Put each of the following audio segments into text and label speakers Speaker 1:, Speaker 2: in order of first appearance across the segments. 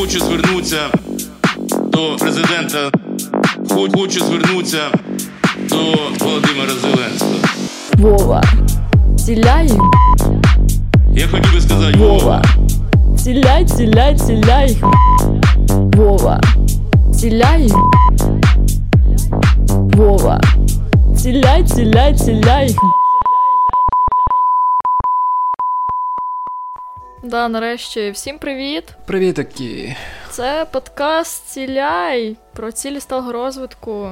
Speaker 1: Хочу звернутися до президента. Хочу звернутися до Володимира Зеленського.
Speaker 2: Вова, ціляй.
Speaker 1: Я хотів би сказати Вова.
Speaker 2: Ціляй, ціляй, ціляй. Вова. Ціляй. Вова. Ціляй, ціляй, ціляй. Да, нарешті, всім привіт!
Speaker 3: Привіт такі!
Speaker 2: Це подкаст Ціляй про цілі сталого розвитку.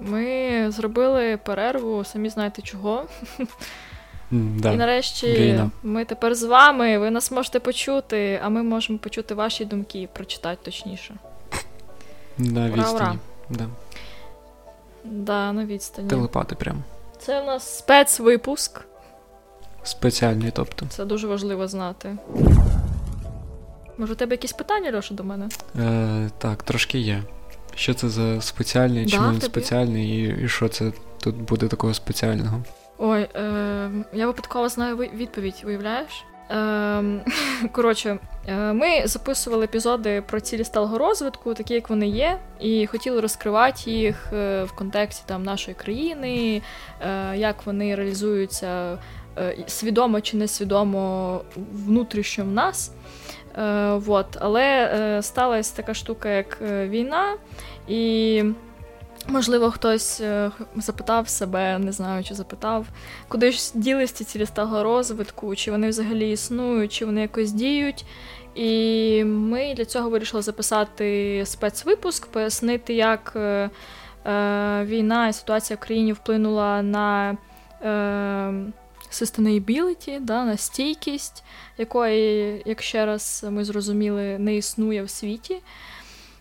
Speaker 2: Ми зробили перерву, самі знаєте чого.
Speaker 3: Да.
Speaker 2: І нарешті
Speaker 3: Війна.
Speaker 2: ми тепер з вами, ви нас можете почути, а ми можемо почути ваші думки, прочитати точніше.
Speaker 3: На
Speaker 2: Ура,
Speaker 3: відстані.
Speaker 2: ура.
Speaker 3: Да.
Speaker 2: Да, на відстані.
Speaker 3: Телепати прям.
Speaker 2: Це в нас спецвипуск.
Speaker 3: Спеціальний, тобто.
Speaker 2: Це дуже важливо знати. Може, у тебе якісь питання, Льоша, до мене?
Speaker 3: Е, так, трошки є. Що це за спеціальний,
Speaker 2: Да,
Speaker 3: чому він спеціальний, і, і що це тут буде такого спеціального?
Speaker 2: Ой, е, я випадково знаю відповідь, уявляєш? Е, коротше, е, ми записували епізоди про цілі сталого розвитку, такі як вони є, і хотіли розкривати їх е, в контексті там нашої країни, як вони реалізуються свідомо чи несвідомо внутрішньо в нас. Е, вот. Але е, сталася така штука, як е, війна, і можливо хтось е, запитав себе, не знаю, чи запитав, куди ж ділись ці цілі сталого розвитку, чи вони взагалі існують, чи вони якось діють. І ми для цього вирішили записати спецвипуск, пояснити, як е, е, війна і ситуація в країні вплинула на е, sustainability, да, на стійкість, якої, як ще раз ми зрозуміли, не існує в світі.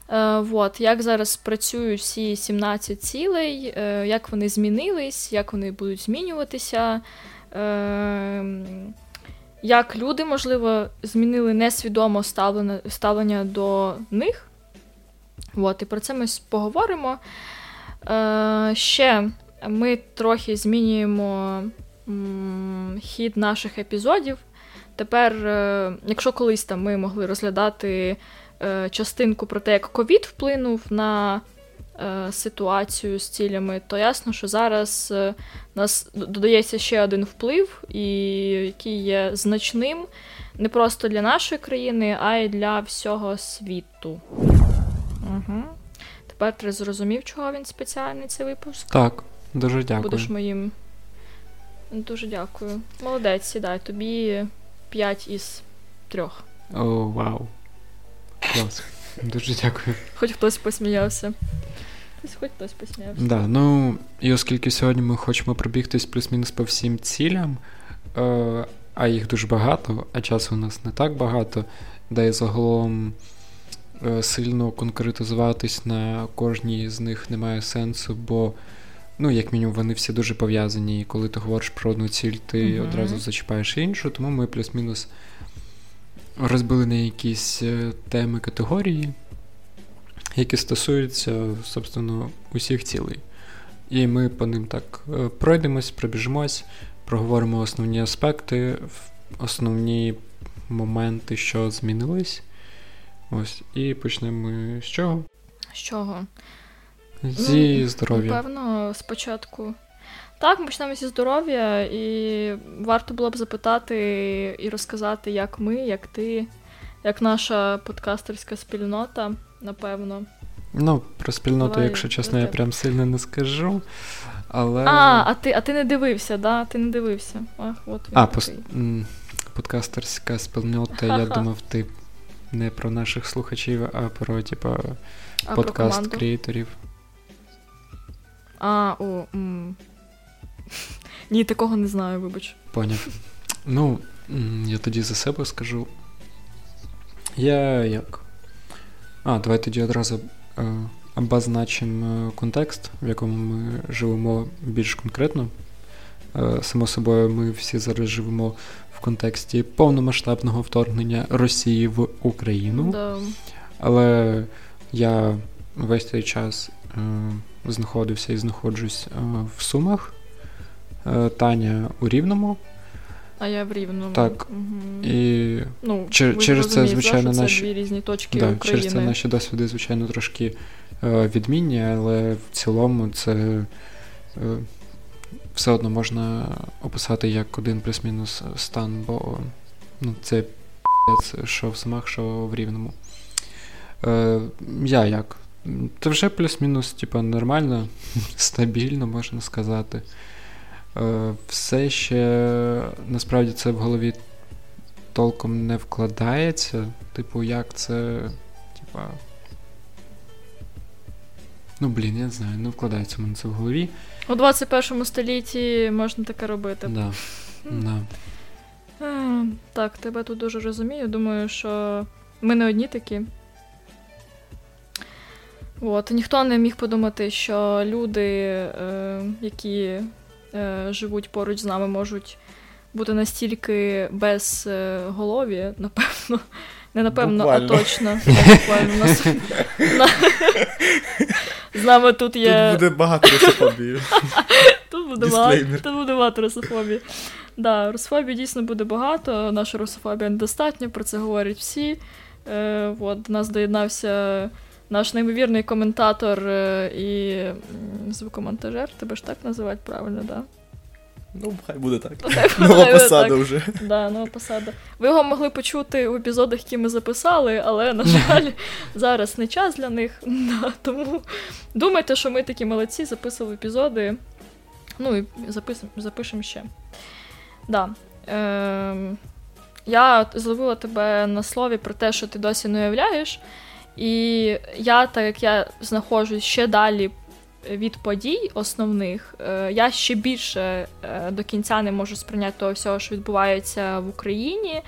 Speaker 2: Е, вот, як зараз працюють всі 17 цілей, е, як вони змінились, як вони будуть змінюватися, е, як люди, можливо, змінили несвідомо ставлення, ставлення до них. От, і про це ми поговоримо. Е, ще ми трохи змінюємо хід наших епізодів. Тепер, е, якщо колись там ми могли розглядати е, частинку про те, як ковід вплинув на е, ситуацію з цілями, то ясно, що зараз нас додається ще один вплив, і який є значним не просто для нашої країни, а й для всього світу. Угу. Тепер ти зрозумів, чого він спеціальний цей випуск.
Speaker 3: Так, дуже дякую.
Speaker 2: Будеш моїм. Дуже дякую. Молодець, сідай, тобі 5 із 3.
Speaker 3: О, вау. Клас. Дуже дякую.
Speaker 2: Хоч хтось посміявся. Хоч хоч хтось посміявся.
Speaker 3: Да, ну і оскільки сьогодні ми хочемо пробігтись плюс-мінус по всім цілям, е, а їх дуже багато, а часу у нас не так багато, де і загалом е, сильно конкретизуватись на кожній з них немає сенсу, бо, ну, як мінімум, вони всі дуже пов'язані, і коли ти говориш про одну ціль, ти
Speaker 2: Мгм.
Speaker 3: одразу зачіпаєш іншу, тому ми плюс-мінус розбили на якісь е, теми категорії, які стосуються, собственно, усіх цілей. І ми по ним так е, пройдемось, пробіжимось, проговоримо основні аспекти, основні моменти, що змінились. Ось, і почнемо з чого?
Speaker 2: З чого?
Speaker 3: Зі
Speaker 2: Ну,
Speaker 3: здоров'я.
Speaker 2: Напевно, спочатку. Так, ми почнемо зі здоров'я, і варто було б запитати і розказати, як ми, як ти, як наша подкастерська спільнота, напевно.
Speaker 3: Ну, про спільноту,
Speaker 2: Давай,
Speaker 3: якщо чесно, я
Speaker 2: тебе.
Speaker 3: прям сильно не скажу. Але.
Speaker 2: А, а ти, а ти не дивився, да? Ти не дивився. Ах, от він
Speaker 3: А,
Speaker 2: такий.
Speaker 3: пос... подкастерська спільнота, я
Speaker 2: Ха-ха.
Speaker 3: думав, ти не про наших слухачів, а про, типа,
Speaker 2: а А, о, м. Ні, такого не знаю, вибач.
Speaker 3: Поняв. Ну, я тоді за себе скажу. Я як? А, давай тоді одразу е, обозначимо е, контекст, в якому ми живемо більш конкретно. Е, само собою, ми всі зараз живемо в контексті повномасштабного вторгнення Росії в Україну.
Speaker 2: Да.
Speaker 3: Але я весь цей час знаходився і знаходжусь е, в Сумах. Е, Таня у Рівному.
Speaker 2: А я в Рівному.
Speaker 3: Так.
Speaker 2: Угу.
Speaker 3: І
Speaker 2: ну,
Speaker 3: чер-
Speaker 2: ви
Speaker 3: через це, звичайно,
Speaker 2: що
Speaker 3: наші-
Speaker 2: це дві різні точки
Speaker 3: да,
Speaker 2: України.
Speaker 3: через це наші досвіди, звичайно, трошки е, відмінні, але в цілому це е, все одно можна описати як один плюс-мінус стан, бо ну, це що в Сумах, що в Рівному. Е, я як? Це вже плюс-мінус, типа, нормально, стабільно, можна сказати. Е, все ще насправді це в голові толком не вкладається. Типу, як це. Типа. Ну, блін, я не знаю, не вкладається в мене це в голові.
Speaker 2: У 21 столітті можна таке робити.
Speaker 3: Да. Да.
Speaker 2: Е, Так, тебе тут дуже розумію. Думаю, що ми не одні такі. От, ніхто не міг подумати, що люди, е, які е, живуть поруч з нами, можуть бути настільки безголові, напевно. Не напевно,
Speaker 4: Буквально.
Speaker 2: а точно. Буквально. У Нас, з нами тут є.
Speaker 4: Тут буде багато русофобії.
Speaker 2: Тут буде багато, тут буде багато русофобії. Да, русофобії дійсно буде багато. Наша русофобія недостатня, про це говорять всі. Е, от, до нас доєднався наш неймовірний коментатор е, і звукомонтажер. Тебе ж так називають правильно, да?
Speaker 4: Ну, хай буде так.
Speaker 2: Так,
Speaker 4: Нова
Speaker 2: так.
Speaker 4: посада вже.
Speaker 2: Да, нова посада. Ви його могли почути в епізодах, які ми записали, але, на жаль, зараз не час для них. Да, тому думайте, що ми такі молодці, записували епізоди. Ну і записуємо, запишемо ще. Да. Ем, я зловила тебе на слові про те, що ти досі не уявляєш. І я, так як я знаходжусь ще далі від подій основних, е, я ще більше е, до кінця не можу сприйняти того всього, що відбувається в Україні.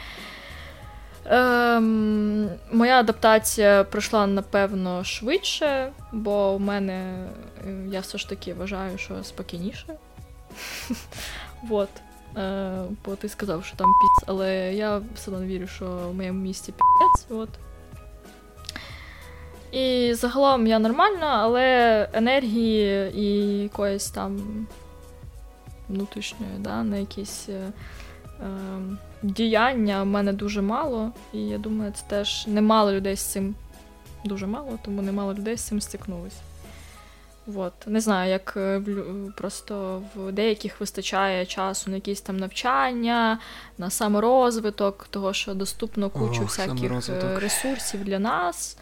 Speaker 2: Ем, моя адаптація пройшла, напевно, швидше, бо в мене е, я все ж таки вважаю, що спокійніше. Вот. Бо ти сказав, що там піц, але я все одно вірю, що в моєму місті піц. І загалом я нормальна, але енергії і якоїсь там внутрішньої, да, на якісь е, е, діяння в мене дуже мало. І я думаю, це теж немало людей з цим дуже мало, тому немало людей з цим стикнулись. От. Не знаю, як е, в просто в деяких вистачає часу на якісь там навчання, на саморозвиток, того, що доступно кучу
Speaker 3: Ох,
Speaker 2: всяких е,
Speaker 3: саморозвиток.
Speaker 2: ресурсів для нас.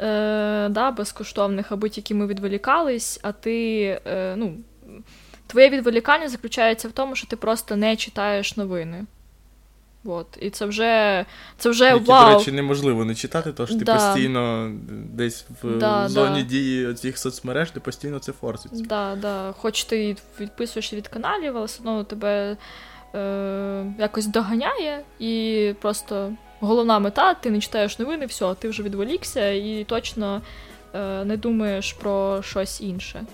Speaker 2: Е, да, безкоштовних, аби тільки ми відволікались, а ти, е, ну, твоє відволікання заключається в тому, що ти просто не читаєш новини. От. І це вже, це вже
Speaker 4: Які,
Speaker 2: вау.
Speaker 4: до речі, неможливо не читати, тому що ти
Speaker 2: Да.
Speaker 4: постійно десь в
Speaker 2: Да,
Speaker 4: зоні
Speaker 2: да.
Speaker 4: дії цих соцмереж, ти постійно це форситься.
Speaker 2: Да, да. Хоч ти відписуєшся від каналів, але все одно тебе е, якось доганяє, і просто головна мета, ти не читаєш новини, все, ти вже відволікся і точно е, не думаєш про щось інше.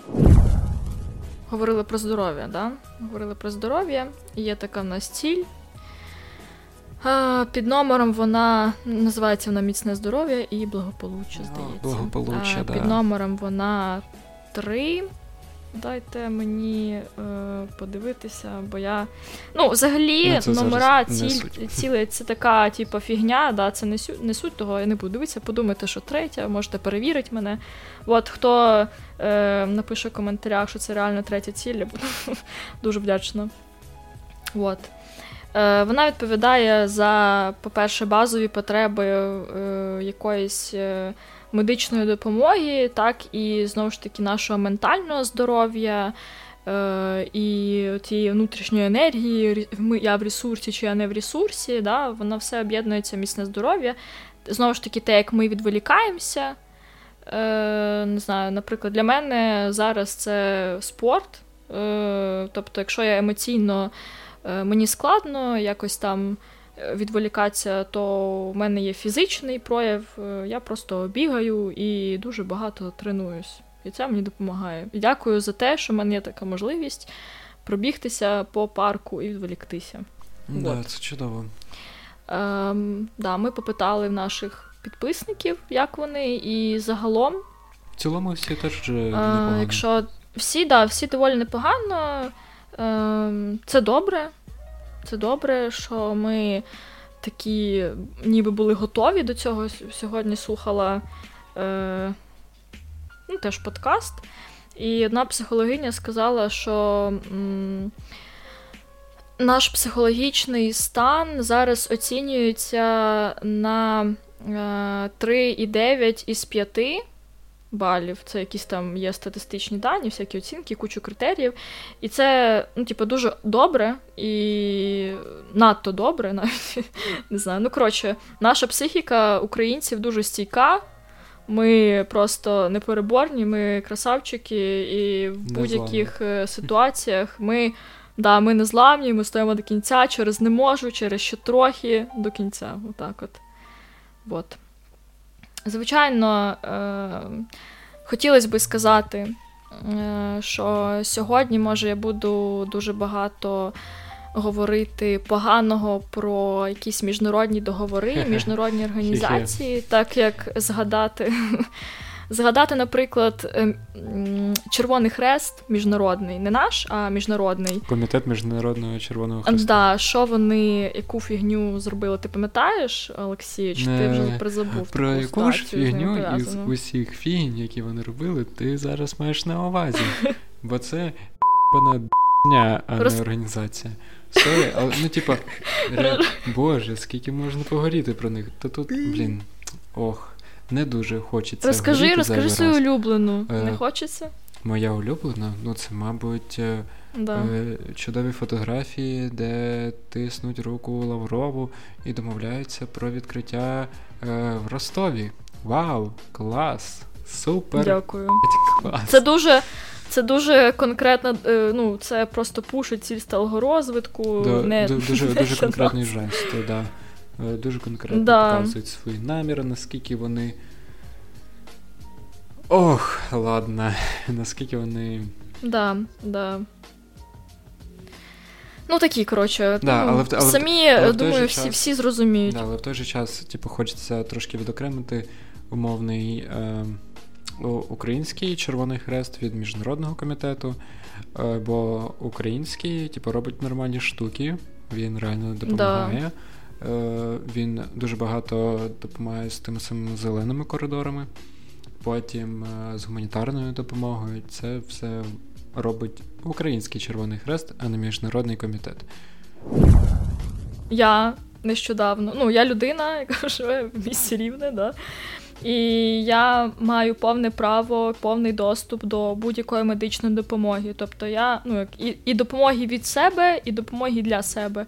Speaker 2: Говорили про здоров'я, да? Говорили про здоров'я. Є така в нас ціль. Е, Під номером вона називається вона міцне здоров'я і благополуччя, здається.
Speaker 3: благополуччя,
Speaker 2: Е,
Speaker 3: да.
Speaker 2: Під номером вона 3. Дайте мені е, подивитися, бо я. Ну, взагалі,
Speaker 3: Ну, це
Speaker 2: номера, ціль,
Speaker 3: суть.
Speaker 2: це така, типу, фігня, да, це не, сю- не суть того, я не буду дивитися, подумайте, що третя, можете перевірити мене. От хто е, напише в коментарях, що це реально третя ціль, я буду дуже вдячна. От. Е, вона відповідає за, по-перше, базові потреби е, якоїсь е, медичної допомоги, так і знову ж таки нашого ментального здоров'я. Е, і тієї внутрішньої енергії, я в ресурсі чи я не в ресурсі, да, воно все об'єднується міцне здоров'я. Знову ж таки, те, як ми відволікаємося. Е, не знаю, наприклад, для мене зараз це спорт. Е, тобто, якщо я емоційно е, мені складно якось там відволікатися, то в мене є фізичний прояв. е, Я просто бігаю і дуже багато тренуюсь. І це мені допомагає. І дякую за те, що в мене є така можливість пробігтися по парку і відволіктися.
Speaker 3: Да,
Speaker 2: Вот.
Speaker 3: це чудово.
Speaker 2: Ем, да, ми попитали в наших підписників, як вони, і загалом
Speaker 3: В цілому всі теж вже
Speaker 2: Е. Якщо всі, да, всі доволі непогано, е, це добре. Це добре, що ми такі ніби були готові до цього. Сьогодні слухала е, ну, теж подкаст, і одна психологиня сказала, що. М- наш психологічний стан зараз оцінюється на 3,9 е, із 5 балів. Це якісь там є статистичні дані, всякі оцінки, кучу критеріїв. І це, ну, типу, дуже добре і надто добре, навіть не знаю. Ну, коротше, наша психіка українців дуже стійка. Ми просто непереборні, ми красавчики, і в будь-яких е, ситуаціях ми. Да, ми не зламні, ми стоїмо до кінця, через не можу, через ще трохи до кінця. Отак от. от. Звичайно, е- хотілося би сказати, е- що сьогодні, може, я буду дуже багато говорити поганого про якісь міжнародні договори, міжнародні організації, так як згадати. Згадати, наприклад, ем, Червоний Хрест міжнародний, не наш, а міжнародний.
Speaker 3: Комітет Міжнародного Червоного Хреста.
Speaker 2: Да, Що вони, яку фігню зробили? Ти пам'ятаєш, Олексій? Чи ти вже призабув?
Speaker 3: Про яку ж фігню із усіх фігінь, які вони робили, ти зараз маєш на увазі. Бо це дно, а не організація. Sorry, але ну, типа, боже, скільки можна говорити про них? Та тут, блін, ох не дуже хочеться.
Speaker 2: Розкажи, розкажи свою улюблену. Е, не хочеться?
Speaker 3: Моя улюблена? Ну, це, мабуть, е, да. е, чудові фотографії, де тиснуть руку Лаврову і домовляються про відкриття е, в Ростові. Вау! Клас! Супер!
Speaker 2: Дякую. Клас. Це дуже. Це дуже конкретно, е, ну, це просто пушить ціль сталгорозвитку.
Speaker 3: Да,
Speaker 2: не...
Speaker 3: Дуже дуже конкретний жест, так. Да. Е, дуже конкретно да. показують свої наміри, наскільки вони. Ох, ладно, наскільки вони.
Speaker 2: Да, да. Ну, такі, коротше,
Speaker 3: да,
Speaker 2: ну,
Speaker 3: але, але,
Speaker 2: самі, але думаю, всі час, всі зрозуміють.
Speaker 3: Да, Але в той же час, типу, хочеться трошки відокремити умовний е, український Червоний Хрест від Міжнародного комітету, е, бо український, типу, робить нормальні штуки, він реально допомагає. Да. Е, він дуже багато допомагає з тими самими зеленими коридорами, потім е, з гуманітарною допомогою. Це все робить Український Червоний Хрест, а не міжнародний комітет.
Speaker 2: Я нещодавно, ну я людина, яка живе в місті рівне, да. І я маю повне право, повний доступ до будь-якої медичної допомоги. Тобто я ну і і допомоги від себе, і допомоги для себе.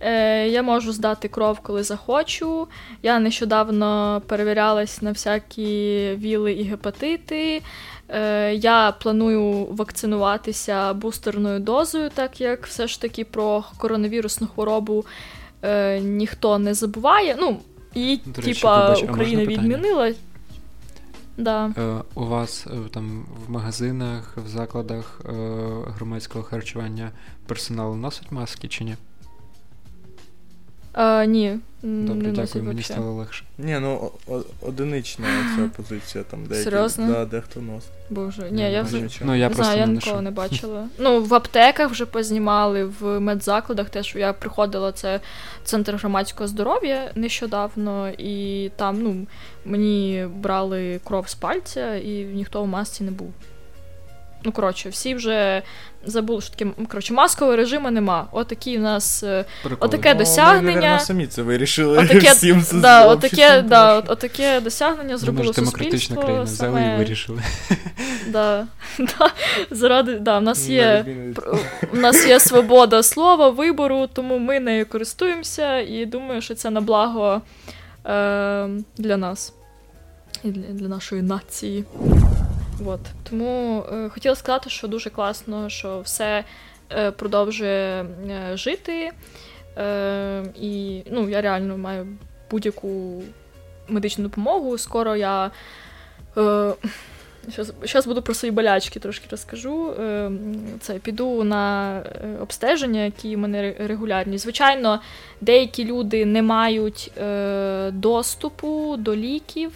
Speaker 2: Е, Я можу здати кров, коли захочу. Я нещодавно перевірялась на всякі віли і гепатити. Е, Я планую вакцинуватися бустерною дозою, так як все ж таки про коронавірусну хворобу е, ніхто не забуває. Ну, і, речі, типа, вибач, Україна відмінила. Да.
Speaker 3: Е, У вас е, там в магазинах, в закладах е, громадського харчування персонал носить маски чи ні?
Speaker 2: А, Ні.
Speaker 3: Добре,
Speaker 2: не
Speaker 3: дякую, мені стало легше.
Speaker 4: Ні, ну одинична ця позиція, там деякі,
Speaker 2: Серйозно?
Speaker 4: Да, дехто носить.
Speaker 2: Боже, ні, я вже
Speaker 3: ну, я,
Speaker 2: не
Speaker 3: знаю,
Speaker 2: я
Speaker 3: не
Speaker 2: ніколи не бачила. Ну, в аптеках вже познімали, в медзакладах теж я приходила, це центр громадського здоров'я нещодавно, і там ну, мені брали кров з пальця, і ніхто в масці не був. Ну, коротше, всі вже забули, що таке коротше, маскового режиму нема. Отакі у нас е, отаке ну, досягнення.
Speaker 4: Ми, самі це вирішили. Отаке, всім це
Speaker 2: да, отаке, да, от, отаке досягнення зробило суспільство. демократична країна, взяли
Speaker 3: і вирішили.
Speaker 2: Да, да, заради, да, в нас є у нас є свобода слова, вибору, тому ми нею користуємося і думаю, що це на благо е, для нас і для, для нашої нації. От. Тому е, хотіла сказати, що дуже класно, що все е, продовжує е, жити. Е, І ну, я реально маю будь-яку медичну допомогу. Скоро я. Е, Зараз буду про свої болячки трошки розкажу. Е, це піду на е, обстеження, які в мене регулярні. Звичайно, деякі люди не мають доступу до ліків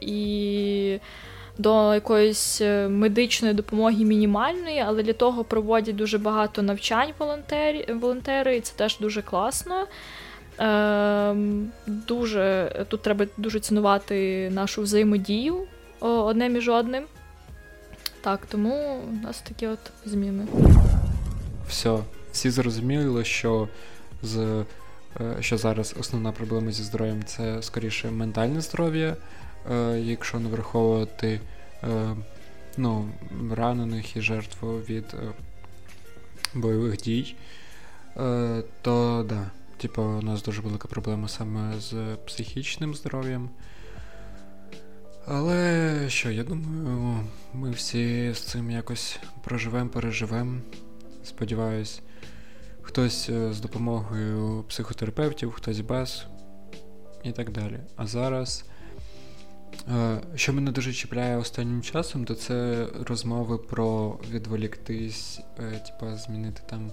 Speaker 2: і до якоїсь е, медичної допомоги мінімальної, але для того проводять дуже багато навчань волонтери, волонтери і це теж дуже класно. Е, дуже, Тут треба дуже цінувати нашу взаємодію одне між одним. Так, тому у нас такі от зміни.
Speaker 3: Все, всі зрозуміли, що з е, що зараз основна проблема зі здоров'ям це скоріше ментальне здоров'я, якщо не враховувати е, ну, ранених і жертв від бойових дій, то да, типу, у нас дуже велика проблема саме з психічним здоров'ям. Але що, я думаю, ми всі з цим якось проживемо, переживемо. Сподіваюсь, хтось е, з допомогою психотерапевтів, хтось без і так далі. А зараз, е, що мене дуже чіпляє останнім часом, то це розмови про відволіктись, е, типа змінити там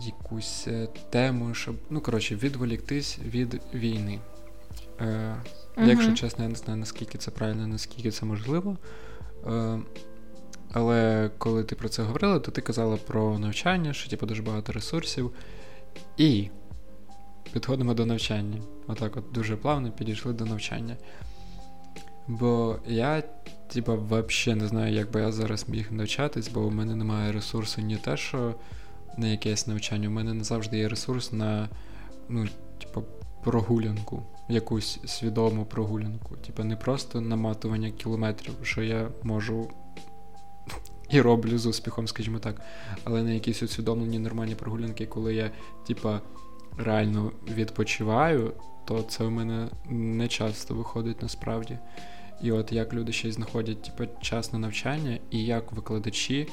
Speaker 3: якусь тему, щоб, ну, коротше, відволіктись від війни. Uh-huh. Якщо чесно, я не знаю, наскільки це правильно, наскільки це можливо. Е, але коли ти про це говорила, то ти казала про навчання, що типу, дуже багато ресурсів. І підходимо до навчання. Отак, от дуже плавно підійшли до навчання. Бо я, типа, взагалі не знаю, як би я зараз міг навчатись, бо у мене немає ресурсу ні те, що на якесь навчання. У мене не завжди є ресурс на, ну, типу, прогулянку якусь свідому прогулянку. Типа не просто наматування кілометрів, що я можу і роблю з успіхом, скажімо так, але на якісь усвідомлені нормальні прогулянки, коли я, типа, реально відпочиваю, то це у мене не часто виходить насправді. І от як люди ще й знаходять типу, час на навчання, і як викладачі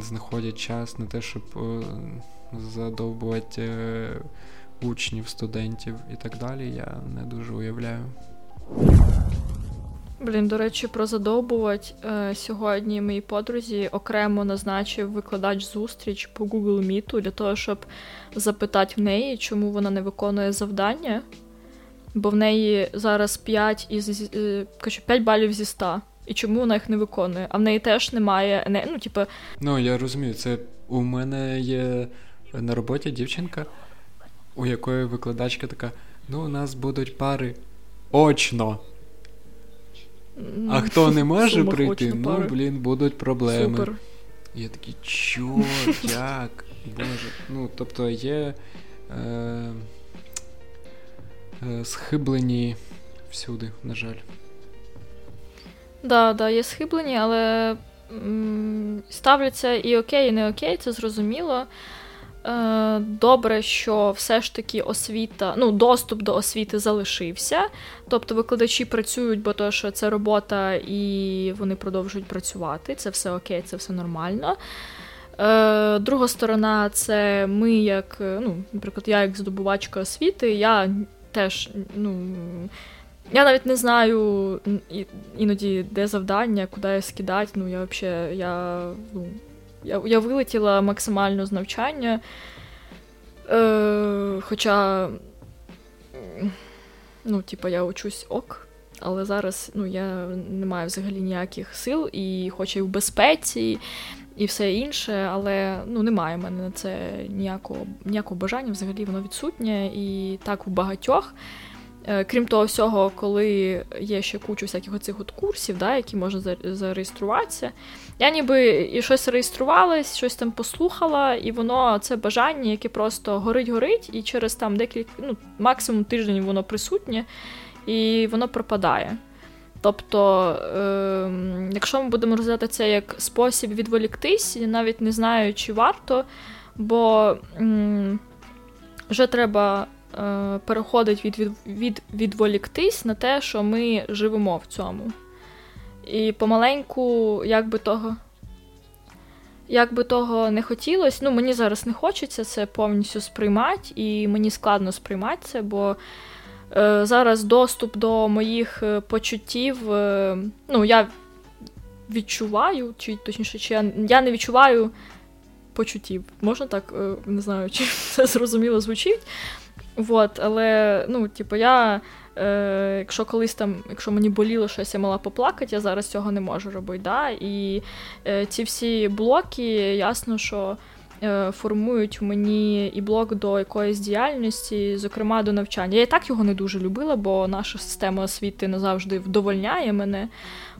Speaker 3: знаходять час на те, щоб е, задовбувати е, учнів, студентів і так далі, я не дуже уявляю.
Speaker 2: Блін, до речі, про задовбувати. Е, сьогодні моїй подрузі окремо назначив викладач зустріч по Google Meet для того, щоб запитати в неї, чому вона не виконує завдання. Бо в неї зараз 5 із е, 5 балів зі 100. І чому вона їх не виконує? А в неї теж немає. Ну, типу...
Speaker 3: ну я розумію, це у мене є на роботі дівчинка, у якої викладачка така: ну, у нас будуть пари очно. А хто не може прийти, ну, блін, будуть проблеми. Супер. Я такий, чо, як? Боже. Ну, тобто є е, схиблені всюди, на жаль.
Speaker 2: Да, да, є схиблені, але ставляться і окей, і не окей, це зрозуміло. Е, добре, що все ж таки освіта, ну, доступ до освіти залишився. Тобто викладачі працюють, бо то, що це робота, і вони продовжують працювати. Це все окей, це все нормально. Е, Друга сторона, це ми, як, ну, наприклад, я як здобувачка освіти, я теж, ну. Я навіть не знаю іноді, де завдання, куди я скидати. Ну, я взагалі, я, ну, я я вилетіла максимально з навчання. Е, Хоча, ну, типу, я учусь ок, але зараз ну, я не маю взагалі ніяких сил, і хоч і в безпеці, і все інше, але ну, немає в мене на це ніякого ніякого бажання, взагалі воно відсутнє і так у багатьох. Е, крім того всього, коли є ще кучу всяких оцих от курсів, да, які можна зареєструватися, я ніби і щось реєструвалась, щось там послухала, і воно це бажання, яке просто горить-горить, і через там декілька, ну, максимум тиждень воно присутнє, і воно пропадає. Тобто, е, якщо ми будемо розглядати це як спосіб відволіктись, я навіть не знаю, чи варто, бо м, вже треба е, переходить від, від, від відволіктись на те, що ми живемо в цьому. І помаленьку, як би того. Як би того не хотілося, ну мені зараз не хочеться це повністю сприймати, і мені складно сприймати це, бо зараз доступ до моїх е, почуттів, е, ну, я відчуваю, чи точніше, чи я, я не відчуваю почуттів. Можна так, е, не знаю, чи це зрозуміло звучить. Вот, але ну, типу, я, е, якщо колись там, якщо мені боліло щось, я мала поплакати, я зараз цього не можу робити. Да? І е, ці всі блоки, ясно, що е, формують в мені і блок до якоїсь діяльності, зокрема до навчання. Я і так його не дуже любила, бо наша система освіти не завжди вдовольняє мене.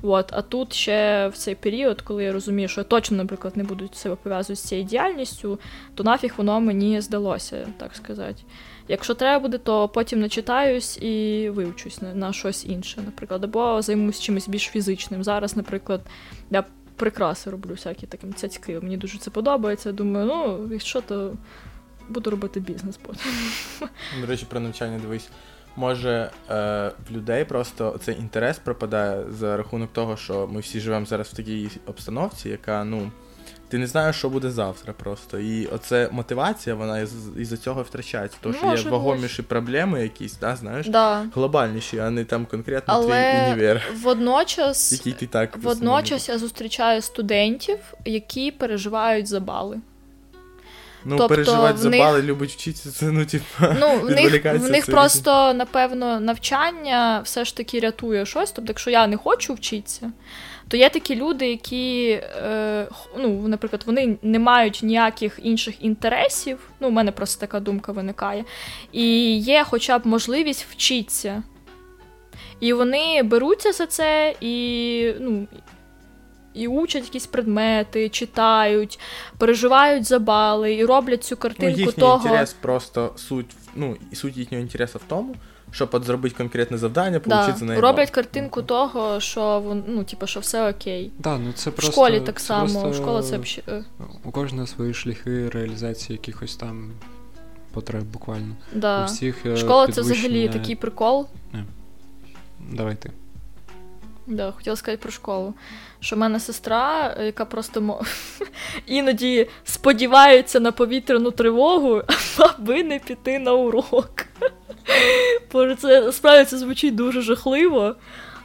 Speaker 2: От, а тут ще в цей період, коли я розумію, що я точно, наприклад, не буду себе пов'язувати з цією діяльністю, то нафіг воно мені здалося, так сказати. Якщо треба буде, то потім начитаюсь і вивчусь на щось інше, наприклад, або займусь чимось більш фізичним. Зараз, наприклад, я прикраси роблю всякі таким цяцьки. Мені дуже це подобається. Думаю, ну, якщо то буду робити бізнес потім.
Speaker 4: До речі, про навчання дивись. Може, е, в людей просто цей інтерес пропадає за рахунок того, що ми всі живемо зараз в такій обстановці, яка, ну, ти не знаєш, що буде завтра просто. І оце мотивація, вона із- із-за цього втрачається. Тому що є вагоміші проблеми якісь, да, знаєш,
Speaker 2: Да.
Speaker 4: глобальніші, а не там конкретно
Speaker 2: Але
Speaker 4: твій універ,
Speaker 2: водночас,
Speaker 4: який ти так
Speaker 2: водночас я зустрічаю студентів, які переживають за бали.
Speaker 4: Ну,
Speaker 2: тобто
Speaker 4: переживати за
Speaker 2: них-
Speaker 4: бали, любить вчитися, це ну, типу.
Speaker 2: Ну, в них, в них просто, напевно, навчання все ж таки рятує щось. Тобто, якщо я не хочу вчитися, то є такі люди, які, е, ну, наприклад, вони не мають ніяких інших інтересів. Ну, у мене просто така думка виникає. І є хоча б можливість вчитися. І вони беруться за це і, ну, і учать якісь предмети, читають, переживають за бали і роблять цю
Speaker 4: Ну,
Speaker 2: картинку
Speaker 4: їхній
Speaker 2: того.
Speaker 4: інтерес просто суть, ну, суть їхнього інтересу в тому, щоб от зробити конкретне завдання,
Speaker 2: Да,
Speaker 4: получити за неї.
Speaker 2: роблять картинку того, що вон, ну, типу, що все окей.
Speaker 3: Да, ну це
Speaker 2: В школі так
Speaker 3: це
Speaker 2: само,
Speaker 3: просто
Speaker 2: школа це взагалі. е,
Speaker 3: У кожного свої шляхи реалізації якихось там потреб буквально. У всіх е,
Speaker 2: Школа це взагалі такий прикол.
Speaker 3: Давайте.
Speaker 2: Да, хотіла сказати про школу. Що в мене сестра, яка просто мо... іноді сподівається на повітряну тривогу, аби не піти на урок. Боже, це справді це звучить дуже жахливо,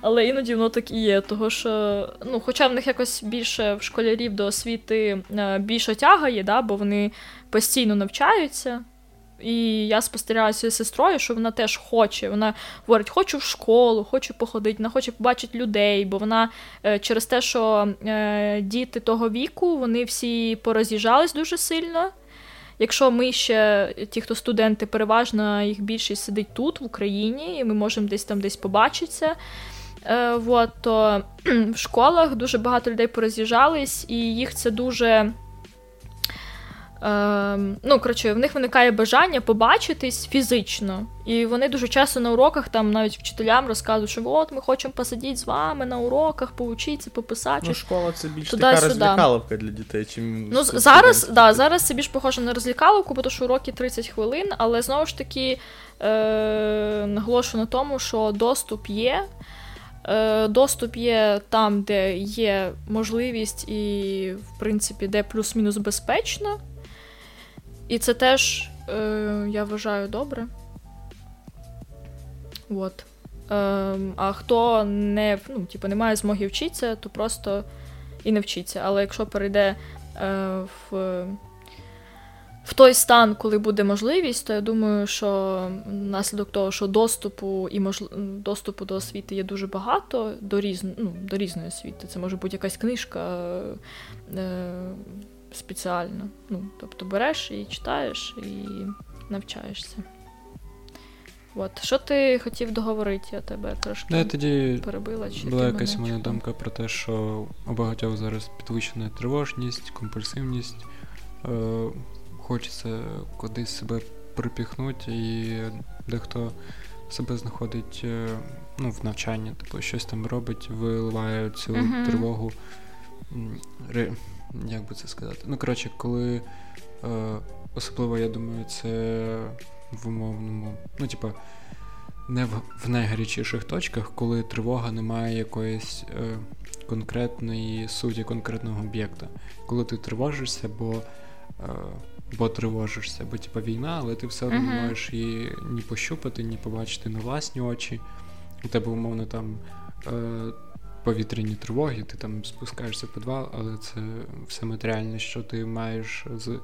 Speaker 2: але іноді воно так і є. Того що, ну, хоча в них якось більше в школярів до освіти е, більша тяга є, да, бо вони постійно навчаються. І я спостерігаю зі сестрою, що вона теж хоче. Вона говорить, хочу в школу, хочу походити, вона хоче побачити людей, бо вона е, через те, що е, діти того віку, вони всі пороз'їжджались дуже сильно. Якщо ми ще, ті, хто студенти, переважно їх більшість сидить тут, в Україні, і ми можемо десь там десь побачитися. Е, вот, то в школах дуже багато людей пороз'їжджались, і їх це дуже. Ем, ну, коротше, в них виникає бажання побачитись фізично. І вони дуже часто на уроках там навіть вчителям розказують, що от ми хочемо посидіти з вами на уроках, поучитися, пописати.
Speaker 4: Ну, школа це більш така розлякаловка для дітей, чим.
Speaker 2: Ну, зараз, да, зараз це більш похоже на розлікаловку, бо то, що уроки 30 хвилин, але знову ж таки е, наголошую на тому, що доступ є. Е, доступ є там, де є можливість, і, в принципі, де плюс-мінус безпечно. І це теж, е, я вважаю, добре. От. Е, а хто не, ну, типу, не має змоги вчитися, то просто і не вчиться. Але якщо перейде е, в, в той стан, коли буде можливість, то я думаю, що наслідок того, що доступу і можл... доступу до освіти є дуже багато, до, різ... ну, до різної освіти. Це може бути якась книжка е, спеціальна. Ну, тобто береш і читаєш, і навчаєшся. От. Що ти хотів договорити? Я тебе трошки
Speaker 3: Ну, я тоді
Speaker 2: перебила. Чи
Speaker 3: була
Speaker 2: ти
Speaker 3: якась
Speaker 2: мене
Speaker 3: думка про те, що у багатьох зараз підвищена тривожність, компульсивність. Е, хочеться кудись себе припіхнути, і дехто себе знаходить е, ну, в навчанні, типу щось там робить, виливає цю
Speaker 2: Мгм.
Speaker 3: тривогу. Як би це сказати? Ну, коротше, коли е, особливо, я думаю, це в умовному, ну, типа, не в, в найгарячіших точках, коли тривога не має якоїсь е, конкретної суті конкретного об'єкта. Коли ти тривожишся, бо, е, бо тривожишся, бо типа війна, але ти все одно не
Speaker 2: Мгм.
Speaker 3: можеш її ні пощупати, ні побачити на власні очі. У тебе, умовно, там е, повітряні тривоги, ти там спускаєшся в підвал, але це все матеріальне, що ти маєш з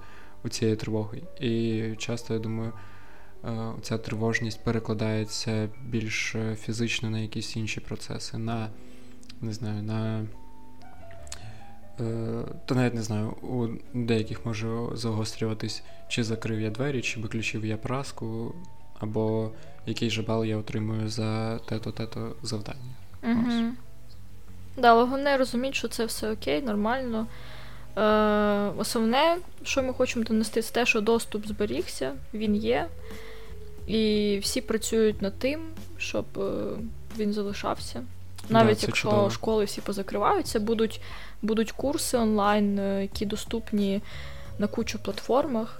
Speaker 3: цією тривогою. І часто, я думаю, ця тривожність перекладається більш фізично на якісь інші процеси, на не знаю, на. Та навіть не знаю, у деяких може загострюватись, чи закрив я двері, чи виключив я праску, або який же бал я отримую за тето-тето завдання.
Speaker 2: Угу. Да, але головне розуміти, що це все окей, нормально. Е, Основне, що ми хочемо донести, це те, що доступ зберігся, він є. І всі працюють над тим, щоб е, він залишався. Навіть
Speaker 3: да,
Speaker 2: якщо
Speaker 3: чудово.
Speaker 2: школи всі позакриваються, будуть, будуть курси онлайн, е, які доступні на кучу платформах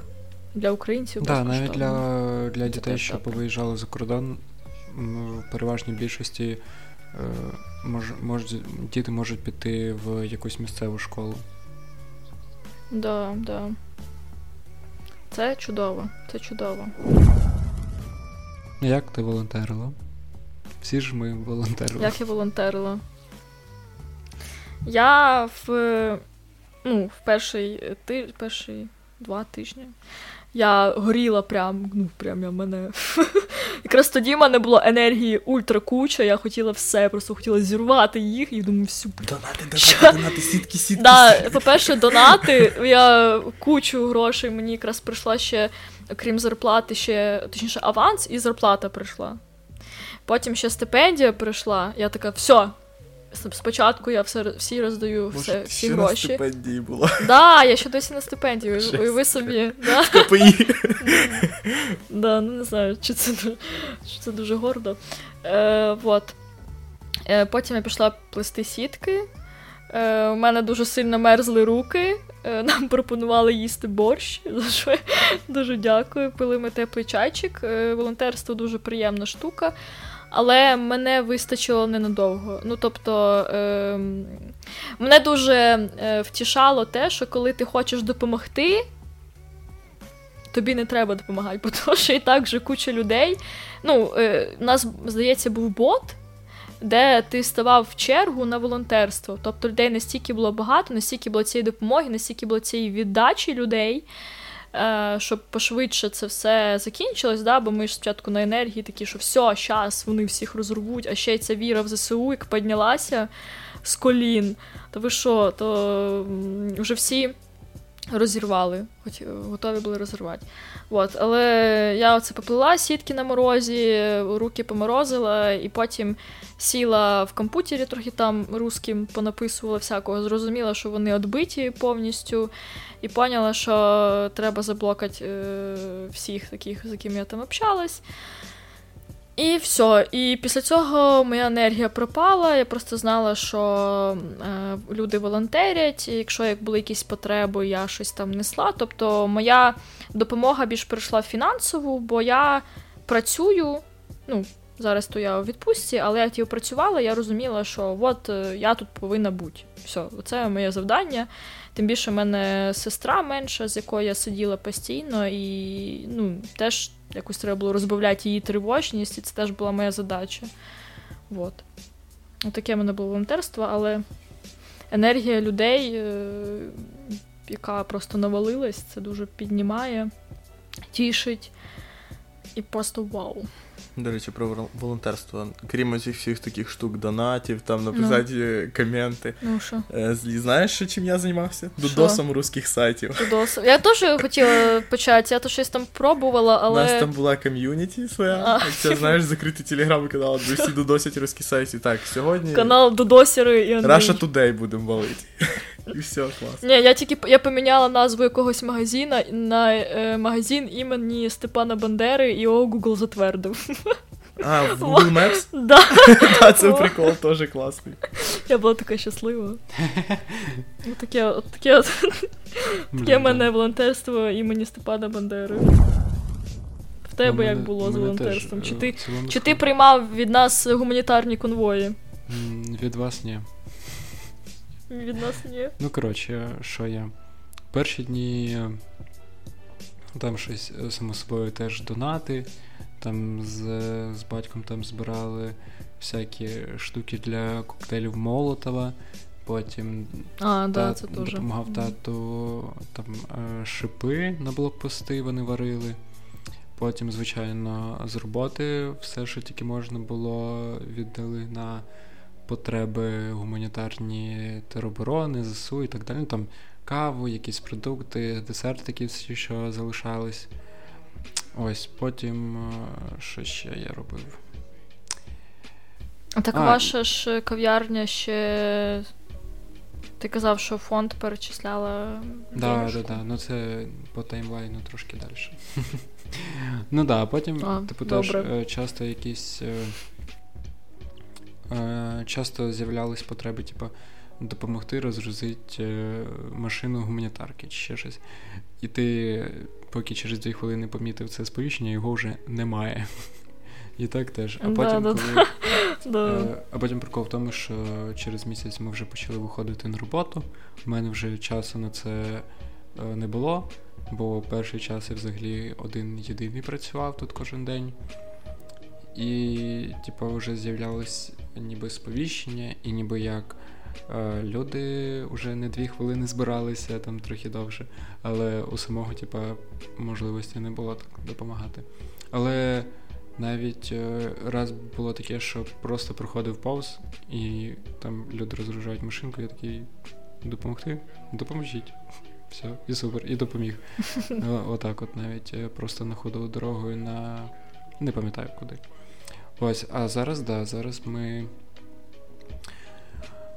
Speaker 2: для українців.
Speaker 3: Да, навіть для, для дітей, що повиїжджали за кордон, в переважній більшості е, мож, діти можуть піти в якусь місцеву школу.
Speaker 2: Да, да. Це чудово, це чудово.
Speaker 3: Як ти волонтерила? Всі ж ми волонтерили.
Speaker 2: Як я волонтерила? Я в, ну, в перший, ти, перший два тижні. Я горіла прям, ну, прям я мене. Якраз тоді в мене було енергії ультра куча, я хотіла все, просто хотіла зірвати їх і думаю, всю
Speaker 4: Донати,
Speaker 2: Що?
Speaker 4: донати, донати, сітки, сітки.
Speaker 2: Да,
Speaker 4: сітки.
Speaker 2: по-перше, донати. Я кучу грошей мені якраз прийшла ще, крім зарплати, ще точніше, аванс і зарплата прийшла. Потім ще стипендія прийшла. Я така, все. Спочатку я все всі роздаю все,
Speaker 4: ти
Speaker 2: всі
Speaker 4: ще на
Speaker 2: гроші.
Speaker 4: стипендії була.
Speaker 2: Да, я ще досі на стипендію.
Speaker 4: Жесть.
Speaker 2: Уяви собі. Да,
Speaker 4: КПІ.
Speaker 2: да, ну не знаю, чи це, чи це дуже гордо. Е, вот. Е, потім я пішла плести сітки. Е, у мене дуже сильно мерзли руки. Е, нам пропонували їсти борщ, за що я дуже дякую. Пили ми теплий чайчик. Е, волонтерство дуже приємна штука. Але мене вистачило ненадовго. Ну, тобто, е, мене дуже е, втішало те, що коли ти хочеш допомогти, тобі не треба допомагати, бо тому що і так вже куча людей. Ну, е, у нас, здається, був бот, де ти ставав в чергу на волонтерство. Тобто людей настільки було багато, настільки було цієї допомоги, настільки було цієї віддачі людей, щоб пошвидше це все закінчилось, да? бо ми ж спочатку на енергії такі, що все, зараз вони всіх розрвуть, а ще й ця віра в ЗСУ, як піднялася з колін. То ви що, то вже всі розірвали, хоч е, готові були розірвати. От, але я оце поплила сітки на морозі, руки поморозила, і потім сіла в комп'ютері трохи там русським, понаписувала всякого, зрозуміла, що вони відбиті повністю, і поняла, що треба заблокати е, всіх таких, з якими я там общалась. І все. І після цього моя енергія пропала. Я просто знала, що е, люди волонтерять. і Якщо як були якісь потреби, я щось там несла. Тобто моя допомога більш перейшла в фінансову, бо я працюю. Ну, зараз то я у відпустці, але як я працювала, я розуміла, що от е, я тут повинна бути. Все, це моє завдання. Тим більше в мене сестра менша, з якою я сиділа постійно, і ну, теж якось треба було розбавляти її тривожність, і це теж була моя задача. От. Таке в мене було волонтерство, але енергія людей, е, яка просто навалилась, це дуже піднімає, тішить. І просто вау.
Speaker 4: До речі, про вол- волонтерство. Крім цих всіх таких штук, донатів, там написати коменти.
Speaker 2: Ну що,
Speaker 4: Е, злі- Знаєш, чим я займався?
Speaker 2: Що?
Speaker 4: Додосом русських сайтів.
Speaker 2: Тудос. Я теж хотіла почати, я то щось там пробувала,
Speaker 4: У
Speaker 2: але.
Speaker 4: нас там була ком'юніті своя.
Speaker 2: А.
Speaker 4: Це, знаєш, закритий телеграм-канал, де всі додосять русські сайти. Так, сьогодні
Speaker 2: Канал Додосіри і Андрій.
Speaker 4: Russia Today будемо валити. І все, клас.
Speaker 2: Ні, я тільки я поміняла назву якогось магазина на е, магазин імені Степана Бандери, і його Google затвердив.
Speaker 4: А, в Google Maps?
Speaker 2: Да,
Speaker 4: Та, це прикол, теж класний.
Speaker 2: я була така щаслива. Ну, таке, от, таке, таке
Speaker 3: да.
Speaker 2: мене волонтерство імені Степана Бандери. В
Speaker 3: У
Speaker 2: тебе як було з волонтерством? Чи
Speaker 3: е,
Speaker 2: ти, чи ти приймав від нас гуманітарні конвої?
Speaker 3: Від вас ні.
Speaker 2: Від нас ні.
Speaker 3: Ну, коротше, що я. Перші дні е, там щось е, само собою теж донати. Там з, з батьком там збирали всякі штуки для коктейлів Молотова. Потім
Speaker 2: А, да, це теж.
Speaker 3: допомагав тату там е, шипи на блокпости вони варили. Потім, звичайно, з роботи все, що тільки можна було, віддали на потреби гуманітарні тероборони, ЗСУ і так далі. Там каву, якісь продукти, десертики всі, що залишались. Ось потім е, що ще я робив?
Speaker 2: Так а, ваша ж кав'ярня ще. Ти казав, що фонд перечисляла.
Speaker 3: Так, так, так. Ну це по таймлайну трошки далі. Ну так, а потім, а, типу, теж е, часто якісь. Е, часто з'являлись потреби, типу, допомогти розгрузити машину гуманітарки чи ще щось. І ти, поки через дві хвилини помітив це сповіщення, його вже немає. І так теж. А потім, да, коли... да. Е, а потім прикол в тому, що через місяць ми вже почали виходити на роботу. У мене вже часу на це е, не було, бо перший час я взагалі один єдиний працював тут кожен день. І, типу, вже з'являлось ніби сповіщення, і ніби як е, люди вже не дві хвилини збиралися, там трохи довше, але у самого, типу, можливості не було так допомагати. Але навіть е, раз було таке, що просто проходив повз, і там люди розгружають машинку, я такий допомогти? Допоможіть. Все, і супер, і допоміг. Отак, от навіть е, просто находили дорогою на. Не пам'ятаю куди. Ось, а зараз, да, зараз ми.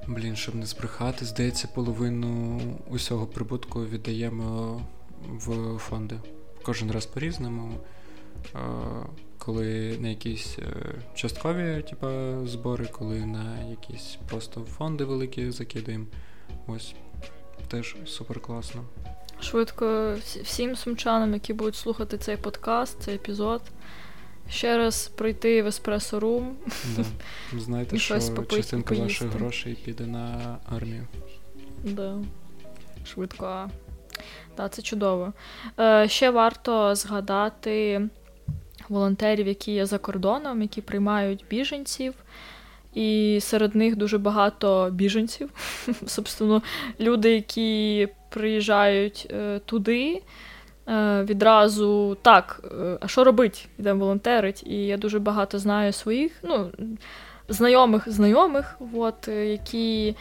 Speaker 3: Блін, щоб не збрехати, здається, половину усього прибутку віддаємо в фонди. Кожен раз по-різному коли на якісь е, часткові типу, збори, коли на якісь просто фонди великі закидаємо. Ось теж супер класно.
Speaker 2: Швидко всім сумчанам, які будуть слухати цей подкаст, цей епізод. Ще раз прийти в еспресо рум.
Speaker 3: Да. Знаєте, що частинка ваших грошей піде на армію.
Speaker 2: Да. Швидко. Так, це чудово. Е, Ще варто згадати волонтерів, які є за кордоном, які приймають біженців. І серед них дуже багато біженців. Собственно, люди, які приїжджають е, туди, відразу так, е, а що робить? Йдемо волонтерить. І я дуже багато знаю своїх, ну, знайомих знайомих, от, які.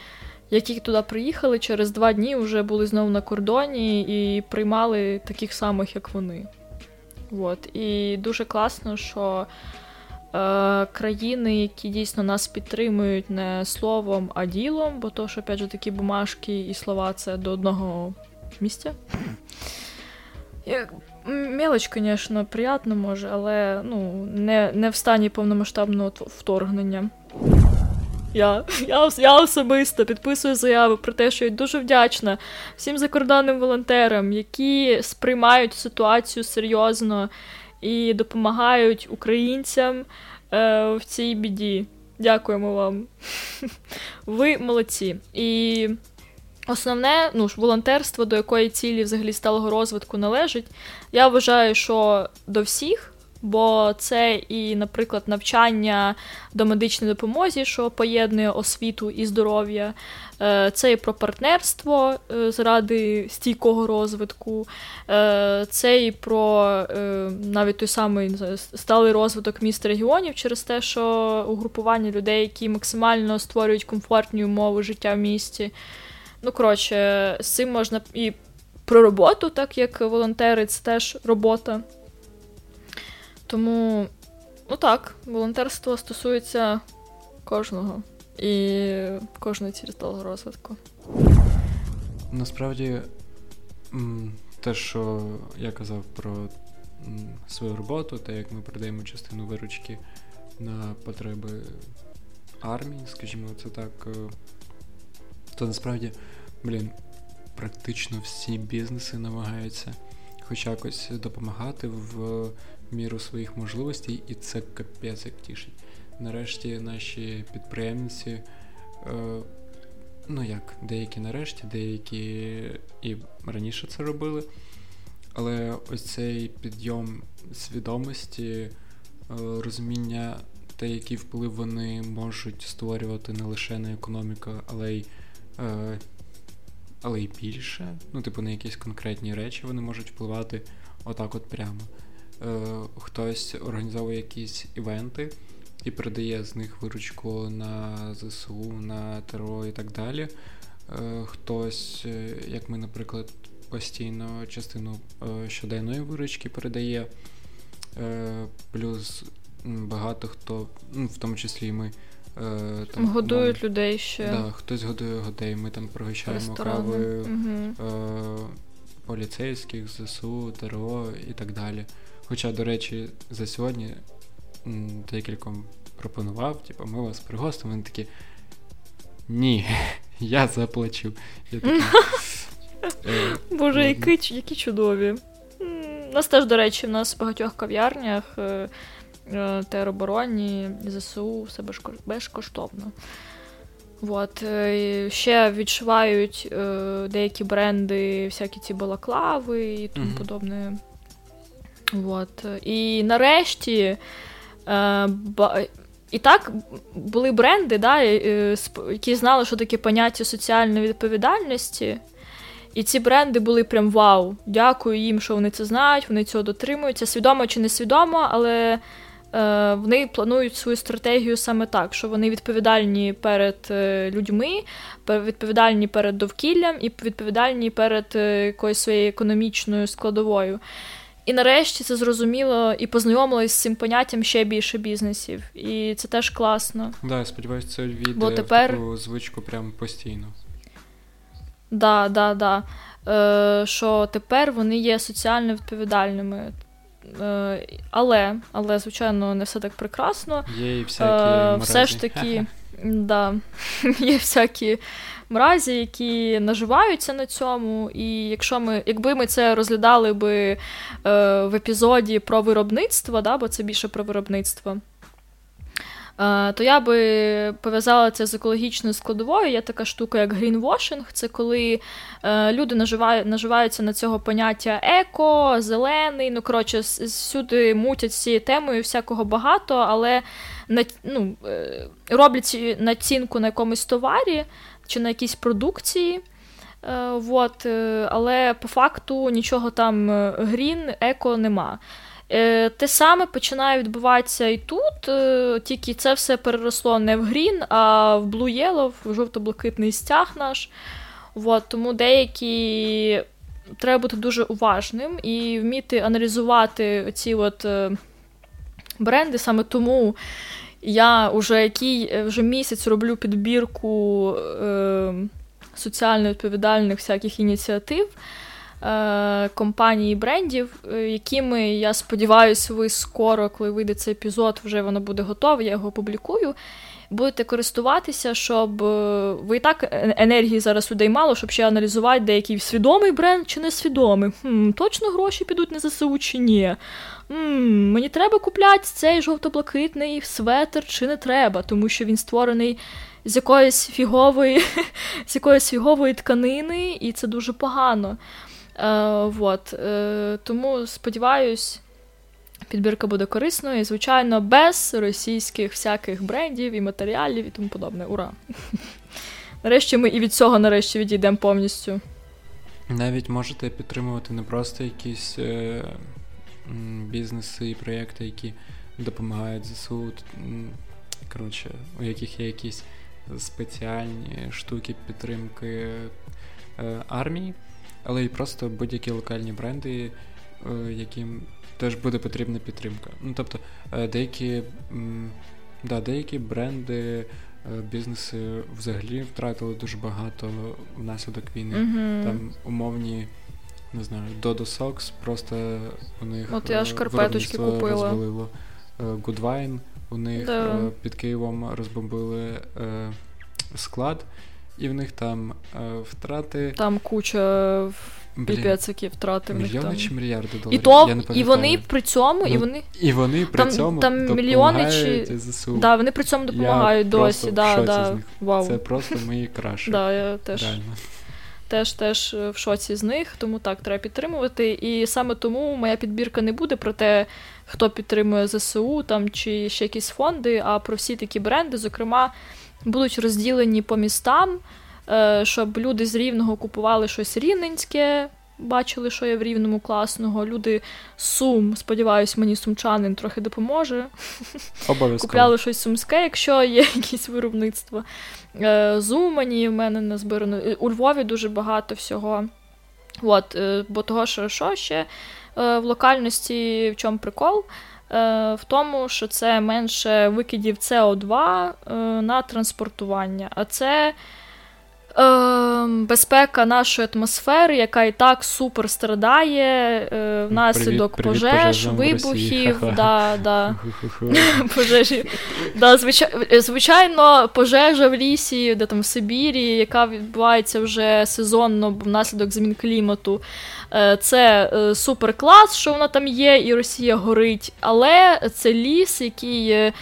Speaker 2: Які туди приїхали через два дні вже були знову на кордоні і приймали таких самих, як вони. От. І дуже класно, що е, країни, які дійсно нас підтримують не словом, а ділом, бо то, що опять же, такі бумажки і слова це до одного місця. Мелоч, звісно, приємно може, але ну, не не в стані повномасштабного вторгнення. Я я, я особисто підписую заяву про те, що я дуже вдячна всім закордонним волонтерам, які сприймають ситуацію серйозно і допомагають українцям е, в цій біді. Дякуємо вам. Ви молодці. І основне, ну ж, волонтерство, до якої цілі взагалі сталого розвитку належить, я вважаю, що до всіх бо це і, наприклад, навчання до медичної допомозі, що поєднує освіту і здоров'я, е, це і про партнерство е, заради стійкого розвитку, е, це і про навіть той самий сталий розвиток міст регіонів через те, що угрупування людей, які максимально створюють комфортні умови життя в місті. Ну, коротше, з цим можна і про роботу, так як волонтери, це теж робота. Тому, ну так, волонтерство стосується кожного і кожної цілі сталого розвитку.
Speaker 3: Насправді, те, що я казав про свою роботу, те, як ми передаємо частину виручки на потреби армії, скажімо, це так, е, то насправді, блін, практично всі бізнеси намагаються хоч якось допомагати в міру своїх можливостей, і це капець як тішить. Нарешті наші підприємці, е, ну як, деякі нарешті, деякі і раніше це робили. Але ось цей підйом свідомості, е, розуміння те, який вплив вони можуть створювати не лише на економіку, але й але й більше. Ну, типу, на якісь конкретні речі вони можуть впливати отак от прямо. хтось організовує якісь івенти і передає з них виручку на ЗСУ, на ТРО і так далі. Хтось, як ми, наприклад, постійно частину щоденної виручки передає, плюс багато хто, ну, в тому числі і ми.
Speaker 2: Е, там, Годують мам, людей ще.
Speaker 3: Да, Хтось годує людей, ми там пригощаємо кави угу. е, поліцейських, ЗСУ, ТРО і так далі. Хоча, до речі, за сьогодні декільком пропонував, типу, ми вас пригостимо, вони такі. Ні, я заплачу. Я такий,
Speaker 2: е, Боже, які, які чудові. У нас теж, до речі, в нас в багатьох кав'ярнях. Е, теробороні, ЗСУ, все безкоштовно. От. Е, ще відшивають е, деякі бренди, всякі ці балаклави і тому mm-hmm. подобне. От. І нарешті і так були бренди, да, які знали, що таке поняття соціальної відповідальності. І ці бренди були прям вау. Дякую їм, що вони це знають, вони цього дотримуються. Свідомо чи несвідомо, але вони планують свою стратегію саме так, що вони відповідальні перед е, людьми, відповідальні перед довкіллям і відповідальні перед е, якоюсь своєю економічною складовою. І нарешті це зрозуміло і познайомилось з цим поняттям ще більше бізнесів. І це теж класно.
Speaker 3: Да, я сподіваюся, це війде тепер... в таку звичку прям постійно.
Speaker 2: Да, да, да. Е, Що тепер вони є соціально відповідальними. Е, але, але, звичайно, не все так прекрасно.
Speaker 3: Є і всякі
Speaker 2: Все ж таки, да, є всякі мразі, які наживаються на цьому. І якщо ми, якби ми це розглядали би е, в епізоді про виробництво, да, бо це більше про виробництво. Е, то я би пов'язала це з екологічною складовою. Є така штука, як грінвошинг. Це коли е, люди наживають, наживаються на цього поняття еко, зелений. Ну, коротше, всюди мутять цією темою всякого багато, але ну, е, роблять націнку на якомусь товарі чи на якійсь продукції. Вот, але по факту нічого там грін, еко нема. Е, те саме починає відбуватися і тут, е, тільки це все переросло не в грін, а в Blue Yellow, в жовто-блакитний стяг наш. От, тому деякі треба бути дуже уважним і вміти аналізувати ці от е, бренди. Саме тому я вже який вже місяць роблю підбірку е, соціально відповідальних всяких ініціатив. Е, компаній і брендів, е, якими я сподіваюся, ви скоро, коли вийде цей епізод, вже воно буде готове, я його публікую. Будете користуватися, щоб е, ви і так енергії зараз людей мало, щоб ще аналізувати, деякий свідомий бренд чи несвідомий. Хм, Точно гроші підуть на ЗСУ чи ні. Хм, Мені треба купляти цей жовто-блакитний светр чи не треба, тому що він створений з якоїсь фігової, з якоїсь фігової тканини, і це дуже погано. Е, вот. Е, Тому сподіваюсь, підбірка буде корисною і, звичайно, без російських всяких брендів і матеріалів і тому подобне. Ура! Нарешті ми і від цього нарешті відійдемо повністю.
Speaker 3: Навіть можете підтримувати не просто якісь е, бізнеси і проєкти, які допомагають ЗСУ, коротше, у яких є якісь спеціальні штуки підтримки е, армії але й просто будь-які локальні бренди, е, яким теж буде потрібна підтримка. Ну, тобто, е, деякі да, деякі бренди, е, бізнеси взагалі втратили дуже багато внаслідок війни.
Speaker 2: Mm-hmm.
Speaker 3: Там умовні. Не знаю, Dodo Socks, просто у них
Speaker 2: От я шкарпеточки купила.
Speaker 3: розвалило. Goodwine, у них да. під Києвом розбомбили склад, і в них там е, втрати.
Speaker 2: Там куча які втрати.
Speaker 3: Мільйони
Speaker 2: там.
Speaker 3: чи мільярди доларів?
Speaker 2: І то, Я не і вони при цьому, ну, і вони.
Speaker 3: І вони при
Speaker 2: там,
Speaker 3: цьому
Speaker 2: там мільйони чи
Speaker 3: ЗСУ.
Speaker 2: Да, вони при цьому допомагають
Speaker 3: я
Speaker 2: досі. Да, да. Вау.
Speaker 3: Це просто мої краші.
Speaker 2: Да, я теж. Реально. Теж теж в шоці з них, тому так треба підтримувати. І саме тому моя підбірка не буде про те, хто підтримує ЗСУ там чи ще якісь фонди, а про всі такі бренди, зокрема будуть розділені по містам, е, щоб люди з Рівного купували щось рівненське, бачили, що є в рівному класного. Люди сум, сподіваюсь, мені сумчанин трохи допоможе.
Speaker 3: Обов'язково.
Speaker 2: Купляли щось сумське, якщо є якісь виробництва. Е, з в мене назбирано. Е, У Львові дуже багато всього. От, е, бо того, що, що ще е, в локальності в чому прикол? Е, В тому, що це менше викидів СО2 е, на транспортування. А це е, безпека нашої атмосфери, яка і так супер страдає е, внаслідок
Speaker 3: Привіт- привіт
Speaker 2: пожеж, вибухів. Да, да пожежі. Да, звичай- звичайно, пожежа в лісі, де там в Сибірі, яка відбувається вже сезонно внаслідок змін клімату. Е, Це е, супер клас, що вона там є, і Росія горить. Але це ліс, який.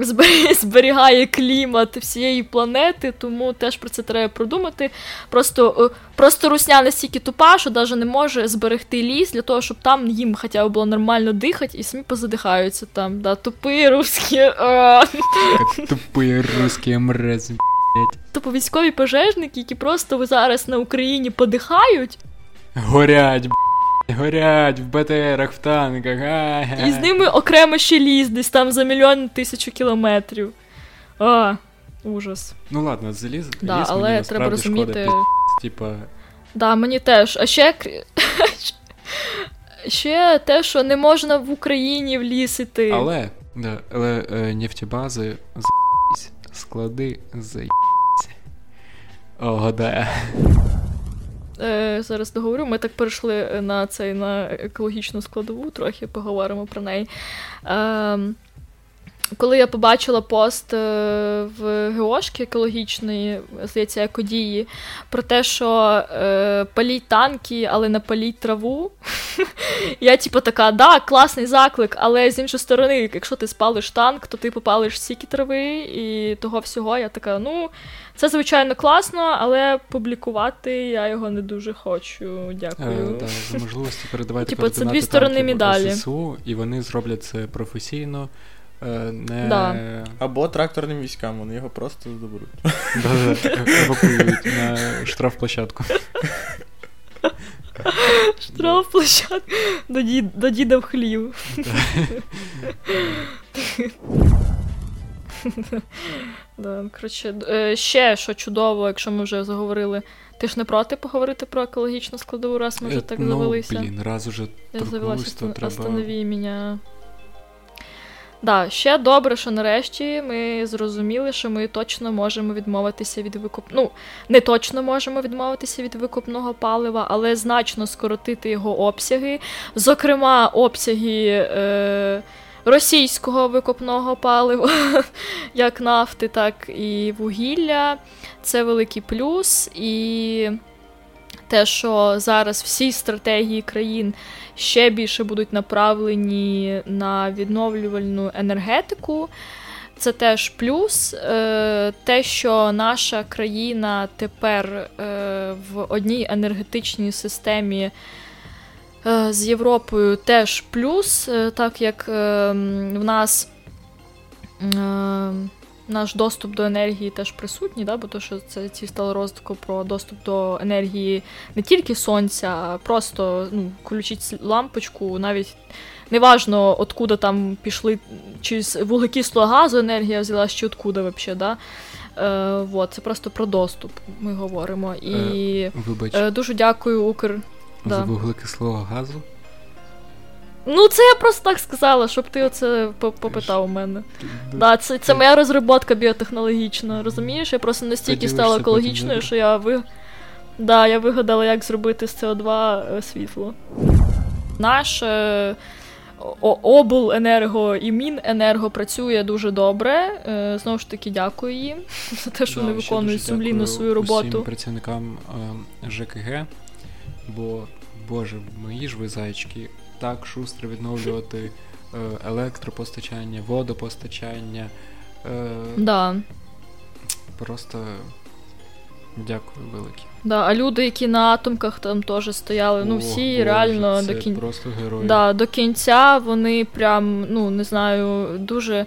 Speaker 2: Е, збе- Зберігає клімат всієї планети, тому теж про це треба продумати. Просто, е, просто русня настільки тупа, що навіть не може зберегти ліс для того, щоб там їм хоча б було нормально дихати, і самі позадихаються там. Да, тупі русські. а.
Speaker 3: Тупий русський мрез.
Speaker 2: Тупо військові пожежники, які просто зараз на Україні подихають,
Speaker 3: Горять, горять в БТРах, в танках. ага.
Speaker 2: і з ними окремо ще ліс, десь там за мільйон тисячу кілометрів. А, ужас.
Speaker 3: Ну ладно, заліз.
Speaker 2: Да,
Speaker 3: ліс
Speaker 2: але
Speaker 3: мені
Speaker 2: треба
Speaker 3: шкода,
Speaker 2: розуміти.
Speaker 3: пі***, Типа,
Speaker 2: Да, мені теж. А ще. Ще те, що не можна в Україні в ліс іти.
Speaker 3: але, да, але е, нефтебази за***сь, склади за***сь. О, да.
Speaker 2: Е, зараз договорю. Ми так перейшли на цей на екологічну складову, трохи поговоримо про неї. Е, коли я побачила пост е, в Геошки екологічної, здається, екодії, про те, що е, паліть танки, але не паліть траву. Я, типу, така, да, класний заклик, але з іншої сторони, якщо ти спалиш танк, то ти попалиш стільки трави і того всього. Я така, ну, це звичайно класно, але публікувати я його не дуже хочу. Дякую.
Speaker 3: Е, да, за можливості передавайте
Speaker 2: Типу, це дві сторони медалі.
Speaker 3: ЗСУ, і вони зроблять це професійно. Е, Не
Speaker 2: Да.
Speaker 4: Або тракторним військам, вони його просто заберуть.
Speaker 3: Да-да, евакуюють на штрафплощадку.
Speaker 2: Штраф площад до, дід, до діда в хлів. да, коротше, е, ще що чудово, якщо ми вже заговорили. Ти ж не проти поговорити про екологічну складову, раз ми вже
Speaker 3: Е,
Speaker 2: так
Speaker 3: ну, блін, раз уже торкнулись, то треба...
Speaker 2: останови мене. Да, ще добре, що нарешті ми зрозуміли, що ми точно можемо відмовитися від викуп... Ну, не точно можемо відмовитися від викупного палива, але значно скоротити його обсяги. Зокрема, обсяги е... російського викопного палива, як нафти, так і вугілля. Це великий плюс. І те, що зараз всі стратегії країн ще більше будуть направлені на відновлювальну енергетику. Це теж плюс. Е, Те, що наша країна тепер е, в одній енергетичній системі е, з Європою, теж плюс, так як е, в нас. Е, Наш доступ до енергії теж присутній, да? бо то, що це ці стали роздумку про доступ до енергії не тільки сонця, а просто ну, включіть лампочку, навіть неважно, откуда там пішли, чи з вуглекислого газу енергія взялась, чи откуда взагалі, да? Е, вот, це просто про доступ ми говоримо. І
Speaker 3: Вибач,
Speaker 2: е, дуже дякую, Укр.
Speaker 3: з
Speaker 2: да.
Speaker 3: вуглекислого газу.
Speaker 2: Ну, це я просто так сказала, щоб ти оце попитав у мене. Да, це, це моя розробка біотехнологічна, розумієш? Я просто настільки стала екологічною, що я ви... да, я вигадала, як зробити з СО2 е, світло. Наш е, обленерго і Міненерго працює дуже добре. Е, знову ж таки, дякую їм за те, що
Speaker 3: Да,
Speaker 2: вони виконують сумлінно свою роботу.
Speaker 3: Усім працівникам е, ЖКГ, бо, боже, мої ж ви зайчики, так шустро відновлювати е, електропостачання, водопостачання. Е,
Speaker 2: Да.
Speaker 3: Просто дякую велике.
Speaker 2: Да, а люди, які на атомках там теж стояли, ну всі
Speaker 3: Боже,
Speaker 2: реально
Speaker 3: це
Speaker 2: до кінця.
Speaker 3: просто герої.
Speaker 2: Да, до кінця вони прям, ну не знаю, дуже.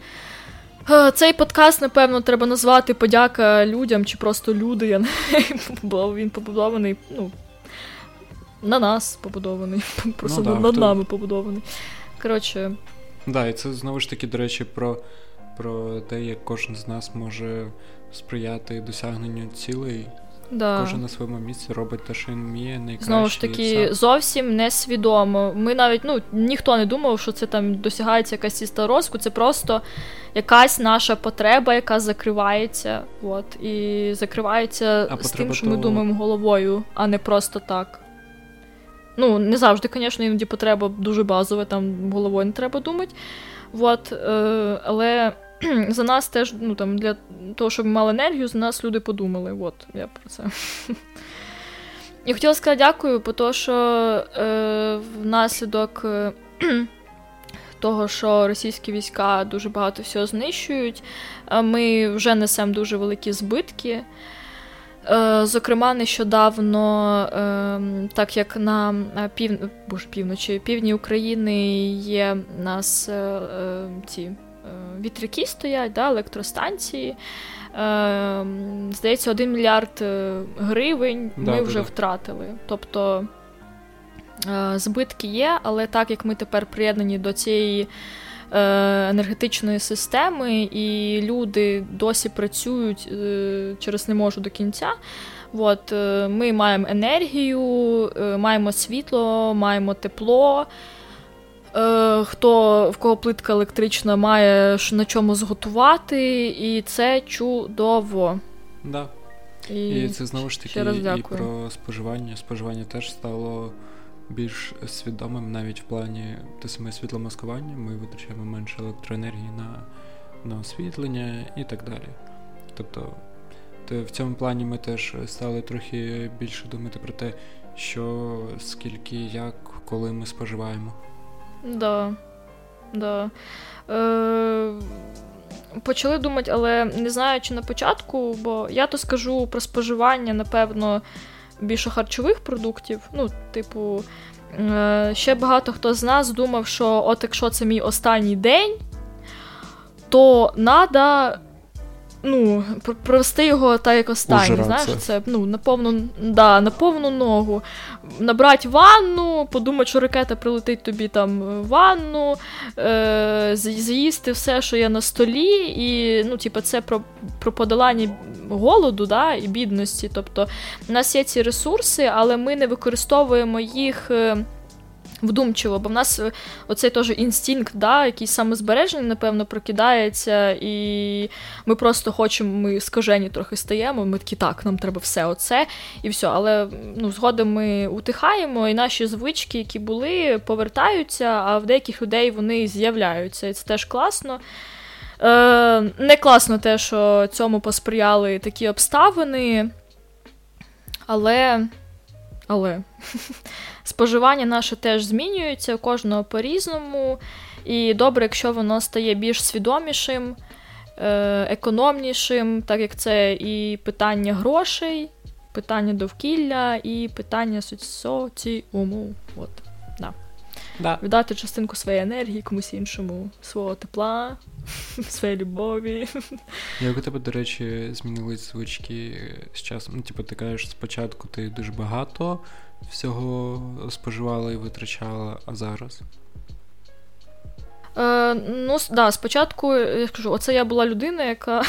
Speaker 2: Е, Цей подкаст, напевно, треба назвати подяка людям чи просто люди. Я не бо він побудований. Ну, на нас побудований. Просто
Speaker 3: Ну да,
Speaker 2: над
Speaker 3: хто-
Speaker 2: нами побудований. Коротше,
Speaker 3: Да, і це знову ж таки, до речі, про, про те, як кожен з нас може сприяти досягненню цілей.
Speaker 2: да.
Speaker 3: Кожен на своєму місці робить те, що він вміє, найкраще.
Speaker 2: Знову ж таки,
Speaker 3: все.
Speaker 2: зовсім несвідомо. Ми навіть ну ніхто не думав, що це там досягається якась чиста розвитку, це просто якась наша потреба, яка закривається. От, і закривається
Speaker 3: А
Speaker 2: з тим, що ми думаємо головою, а не просто так. Ну, не завжди, звісно, іноді потреба дуже базова, там головою не треба думати. От, е, але за нас теж, ну там, для того, щоб ми мали енергію, за нас люди подумали. От, я про це. І хотіла сказати дякую, бо то, що е, внаслідок е, того, що російські війська дуже багато всього знищують, е, ми вже несемо дуже великі збитки. Е, Зокрема, нещодавно, е, так як на е, пів... Боже, півночі, півдні України є нас е, ці вітряки стоять, да, електростанції. Е, Здається, 1 мільярд гривень
Speaker 3: Да,
Speaker 2: ми
Speaker 3: да,
Speaker 2: вже
Speaker 3: да.
Speaker 2: втратили. Тобто збитки є, але так як ми тепер приєднані до цієї енергетичної системи, і люди досі працюють е, через не можу до кінця. От, е, ми маємо енергію, е, маємо світло, маємо тепло. Е, хто в кого плитка електрична має на чому зготувати, і це чудово.
Speaker 3: Да.
Speaker 2: І,
Speaker 3: І це знову ж таки і про споживання. Споживання теж стало більш свідомим навіть в плані те саме світломаскування. Ми витрачаємо менше електроенергії на, на освітлення і так далі. Тобто, в цьому плані ми теж стали трохи більше думати про те, що скільки, як, коли ми споживаємо.
Speaker 2: Да. Да. Е, почали думати, але не знаю, чи на початку, бо я то скажу про споживання, напевно, більше харчових продуктів. Ну, типу, е, ще багато хто з нас думав, що от якщо це мій останній день, то треба. Ну, провести його так, як останній. Знаєш, це ну, на повну, да, на повну ногу. Набрати ванну, подумати, що ракета прилетить тобі там в ванну, е, з'їсти все, що є на столі, і ну, типу, це про, про подолання голоду да, і бідності. Тобто, в нас є ці ресурси, але ми не використовуємо їх. Вдумчиво, бо в нас е, оцей теж інстинкт, да, якийсь самозбереження, напевно, прокидається, і ми просто хочемо, ми скажені трохи стаємо. Ми такі, так, нам треба все оце і все. Але ну, згодом ми утихаємо, і наші звички, які були, повертаються, а в деяких людей вони з'являються. І це теж класно. Е, не класно те, що цьому посприяли такі обставини, але. Але споживання наше теж змінюється, кожного по-різному. І добре, якщо воно стає більш свідомішим, е, економнішим, так як це і питання грошей, питання довкілля і питання соці- соціуму. От.
Speaker 3: Да.
Speaker 2: Віддати частинку своєї енергії комусь іншому, свого тепла, своєї любові.
Speaker 3: Як у тебе, до речі, змінились звички з часом? Ну, типу, ти кажеш, спочатку ти дуже багато всього споживала і витрачала, а зараз?
Speaker 2: Е, ну, да, спочатку, я ж кажу, оце я була людина, яка.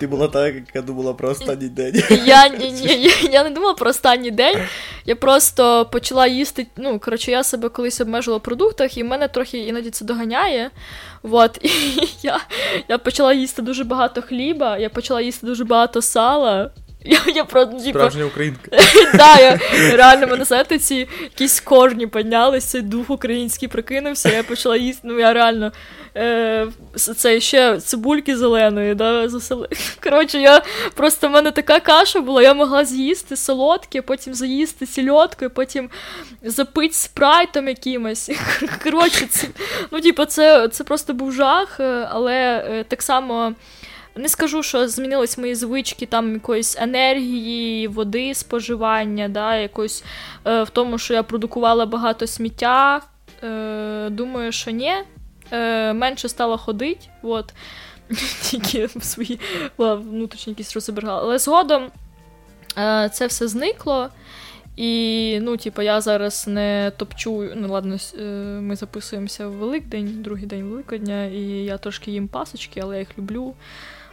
Speaker 4: Ти була та, яка думала про останній день.
Speaker 2: Я, ні, ні, я, я не думала про останній день. Я просто почала їсти. Ну, коротше, я себе колись обмежила в продуктах, і мене трохи іноді це доганяє. Вот, і я, я почала їсти дуже багато хліба, я почала їсти дуже багато сала. Я, я про, типу,
Speaker 4: Справжня українка.
Speaker 2: да, я, реально мене знаєте, ці якісь корні піднялися, дух український прокинувся, я почала їсти. Ну я реально е, це ще цибульки зеленої, да, засели. Коротше, я просто в мене така каша була, я могла з'їсти солодке, потім заїсти сільоткою, потім запити спрайтом якимось. Коротше, це, ну, типу, це, це просто був жах, е, але е, так само. Не скажу, що змінились мої звички там якоїсь енергії, води, споживання, да, якось е, в тому, що я продукувала багато сміття. Е, думаю, що ні. Е, менше стала ходити, от. Тільки в свої внутрішні якісь розбирала. Але згодом е, це все зникло. І, ну, типу, я зараз не топчу. Ну, ладно, е, ми записуємося в Великдень, другий день Великодня, і я трошки їм пасочки, але я їх люблю.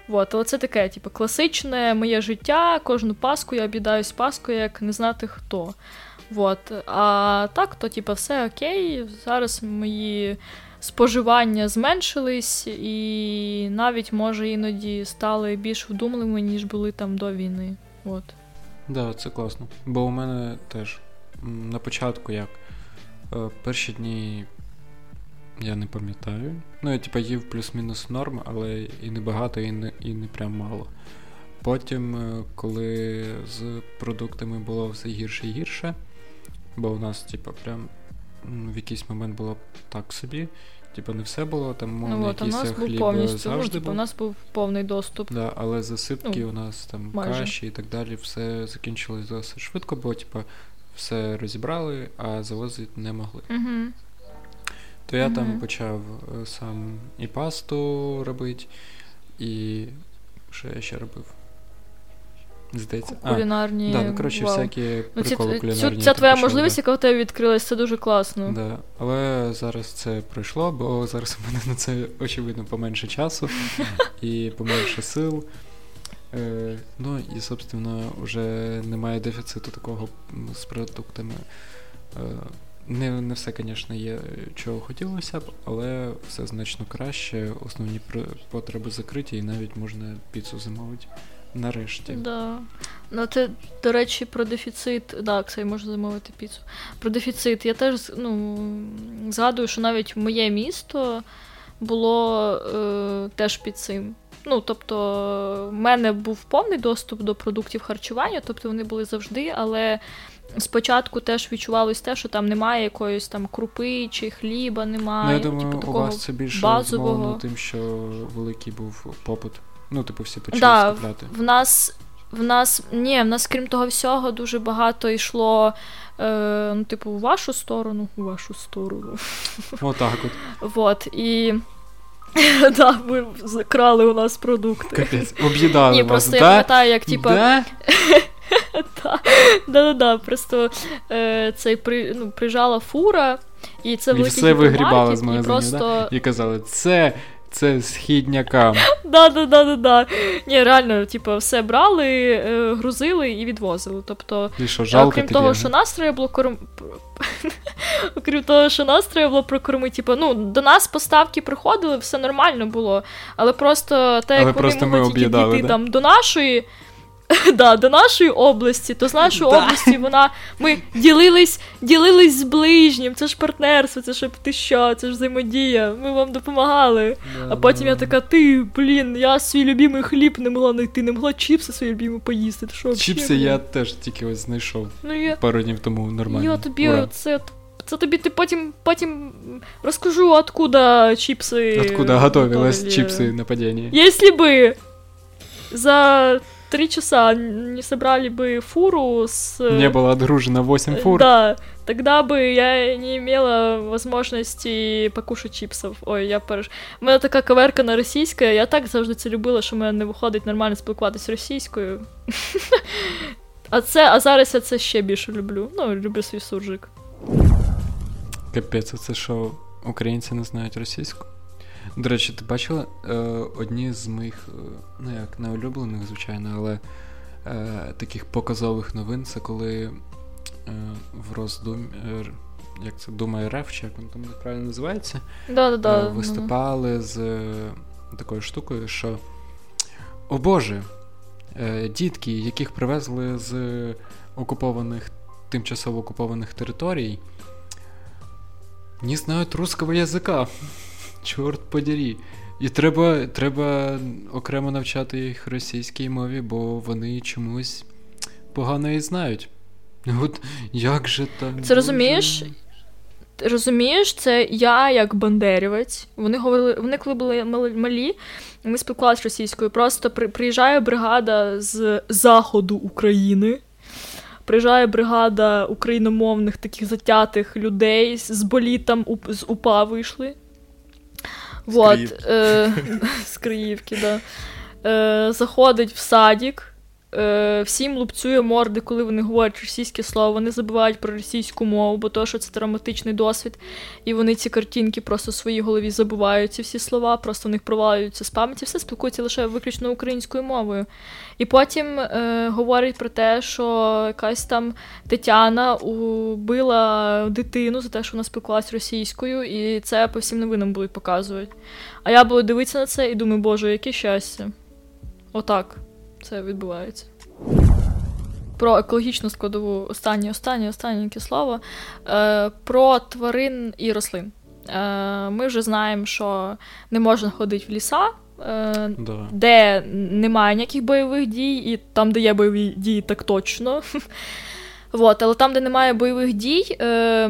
Speaker 2: Вот, але це таке, типу, класичне моє життя. Кожну паску я об'їдаюсь паскою, як не знати хто. Вот. А так, то, типу, все окей. Зараз мої споживання зменшились, і навіть, може, іноді стали більш вдумливими, ніж були там до війни. От.
Speaker 3: Да, це класно. Бо у мене теж на початку як е, перші дні я не пам'ятаю. Ну, я типа їв плюс-мінус норм, але і не багато, і не, і не прям мало. Потім, е, коли з продуктами було все гірше і гірше, бо у нас, типа, прям в якийсь момент було так собі. Типа не все було, там мовно
Speaker 2: Ну,
Speaker 3: якийсь
Speaker 2: нас був
Speaker 3: хліб
Speaker 2: повністю. Ну,
Speaker 3: завжди
Speaker 2: типу,
Speaker 3: був.
Speaker 2: у нас був повний доступ.
Speaker 3: Да, але засипки
Speaker 2: Ну,
Speaker 3: у нас там
Speaker 2: майже.
Speaker 3: каші і так далі, все закінчилось досить швидко, бо типа все розібрали, а завозити не могли.
Speaker 2: Угу.
Speaker 3: То я там почав е, сам і пасту робити, і що я ще робив? Здається. А,
Speaker 2: Кулінарні.
Speaker 3: да, ну коротше,
Speaker 2: вау.
Speaker 3: всякі
Speaker 2: Ну, ці,
Speaker 3: кулінарні.
Speaker 2: ця
Speaker 3: я
Speaker 2: твоя
Speaker 3: почав,
Speaker 2: можливість,
Speaker 3: да.
Speaker 2: яка у тебе відкрилась, це дуже класно.
Speaker 3: Да. Але зараз це пройшло, бо зараз у мене на це очевидно поменше часу і поменше сил. Е, ну і, собственно, вже немає дефіциту такого з продуктами. Е, не, не все, звісно, є, чого хотілося б, але все значно краще. Основні потреби закриті, і навіть можна піцу замовити. Нарешті.
Speaker 2: Да. Ну, ти, до речі, про дефіцит. Да, кстати, можна замовити піцу. Про дефіцит. Я теж ну, згадую, що навіть моє місто було е, теж під цим. Ну, тобто, в мене був повний доступ до продуктів харчування, тобто вони були завжди, але спочатку теж відчувалось те, що там немає якоїсь там крупи чи хліба, немає.
Speaker 3: Ну, я думаю,
Speaker 2: типу,
Speaker 3: у вас це більше
Speaker 2: базового.
Speaker 3: тим, що великий був попит. Ну, типу, всі почали
Speaker 2: Да,
Speaker 3: скупляти.
Speaker 2: В нас, в нас, ні, в нас, крім того всього, дуже багато йшло, е, ну, типу, в вашу сторону, у вашу сторону.
Speaker 3: Отак от.
Speaker 2: Вот, і. Да, ви закрали у нас продукти.
Speaker 3: Капець, об'їдали
Speaker 2: Ні,
Speaker 3: вас,
Speaker 2: просто я пам'ятаю, як типа.
Speaker 3: Да?
Speaker 2: Да, да-да-да, просто е, цей при, ну, приїжджала фура, і це
Speaker 3: І
Speaker 2: великий
Speaker 3: все вигрібала
Speaker 2: гіпермаркет,
Speaker 3: з
Speaker 2: і
Speaker 3: магазинів,
Speaker 2: просто...
Speaker 3: І казали, це, це східнякам.
Speaker 2: Да, да, да, да, да. Ні, реально, типу, все брали, е, грузили і відвозили. Тобто,
Speaker 3: І що, жалко
Speaker 2: Окрім того, що нас треба було корм... Окрім того, що нас треба було прокормити, типу, ну, до нас поставки приходили, все нормально було. Але просто те, як вони могли дійти
Speaker 3: да?
Speaker 2: там до нашої. Да, до нашої області, то з нашої
Speaker 3: Да.
Speaker 2: області вона. Ми ділились, ділились з ближнім, це ж партнерство, це ж ти що, це ж взаємодія, ми вам допомагали.
Speaker 3: Да,
Speaker 2: А потім я така, ти, блін, я свій любимий хліб не могла знайти, не могла чіпси свої любимі поїсти. Ти що,
Speaker 3: Чіпси
Speaker 2: блін?
Speaker 3: я теж тільки ось знайшов
Speaker 2: Ну, я,
Speaker 3: пару днів тому нормально.
Speaker 2: я тобі
Speaker 3: Ура.
Speaker 2: це, це тобі ти потім, потім розкажу, откуда чіпси.
Speaker 3: Откуда готовилась
Speaker 2: готовили.
Speaker 3: чипсы нападения?
Speaker 2: Если бы за три часа не собрали бы фуру с...
Speaker 3: Не было отгружено 8 фур.
Speaker 2: Да, тогда бы я не имела возможности покушать чіпсів. Ой, я переш... У мене така каверка на російська, я так завжди це любила, що в мене не виходить нормально спілкуватися російською. А це, а зараз я це ще більше люблю. Ну, люблю свій суржик.
Speaker 3: Капець, а це що, українці не знають російську? До речі, ти бачила е, одні з моїх, е, ну як не улюблених, звичайно, але е, таких показових новин це коли е, в Роздумі, е, як це Дума РФ, чи як воно там правильно називається,
Speaker 2: Да-да-да.
Speaker 3: е, виступали з е, такою штукою, що о Боже, е, дітки, яких привезли з окупованих, тимчасово окупованих територій, не знають русского язика. Чорт подері. І треба, треба окремо навчати їх російській мові, бо вони чомусь погано її знають. От як же так?
Speaker 2: Це розумієш? Ти розумієш, це я як бандерівець. Вони говорили, вони коли були малі, ми спілкувалися російською. Просто при, приїжджає бригада з заходу України. Приїжджає бригада україномовних таких затятих людей з болітом з УПА вийшли. Вот, е, з Криївки, да. Е, заходить в садик, е, всім лупцює морди, коли вони говорять російське слово, вони забувають про російську мову, бо то, що це травматичний досвід, і вони ці картинки просто в своїй голові забувають ці всі слова, просто в них провалюються з пам'яті, все спілкуються лише виключно українською мовою. І потім е, говорять про те, що якась там Тетяна убила дитину за те, що вона спілкувалася російською, і це по всім новинам будуть показувати. А я буду дивитися на це і думаю, боже, яке щастя. Отак це відбувається. Про екологічну складову останнє, останнє, останнє слово. Е, Про тварин і рослин. Е, Ми вже знаємо, що не можна ходити в ліса, е,
Speaker 3: Да.
Speaker 2: де немає ніяких бойових дій, і там, де є бойові дії, так точно. Вот, але там, де немає бойових дій, е,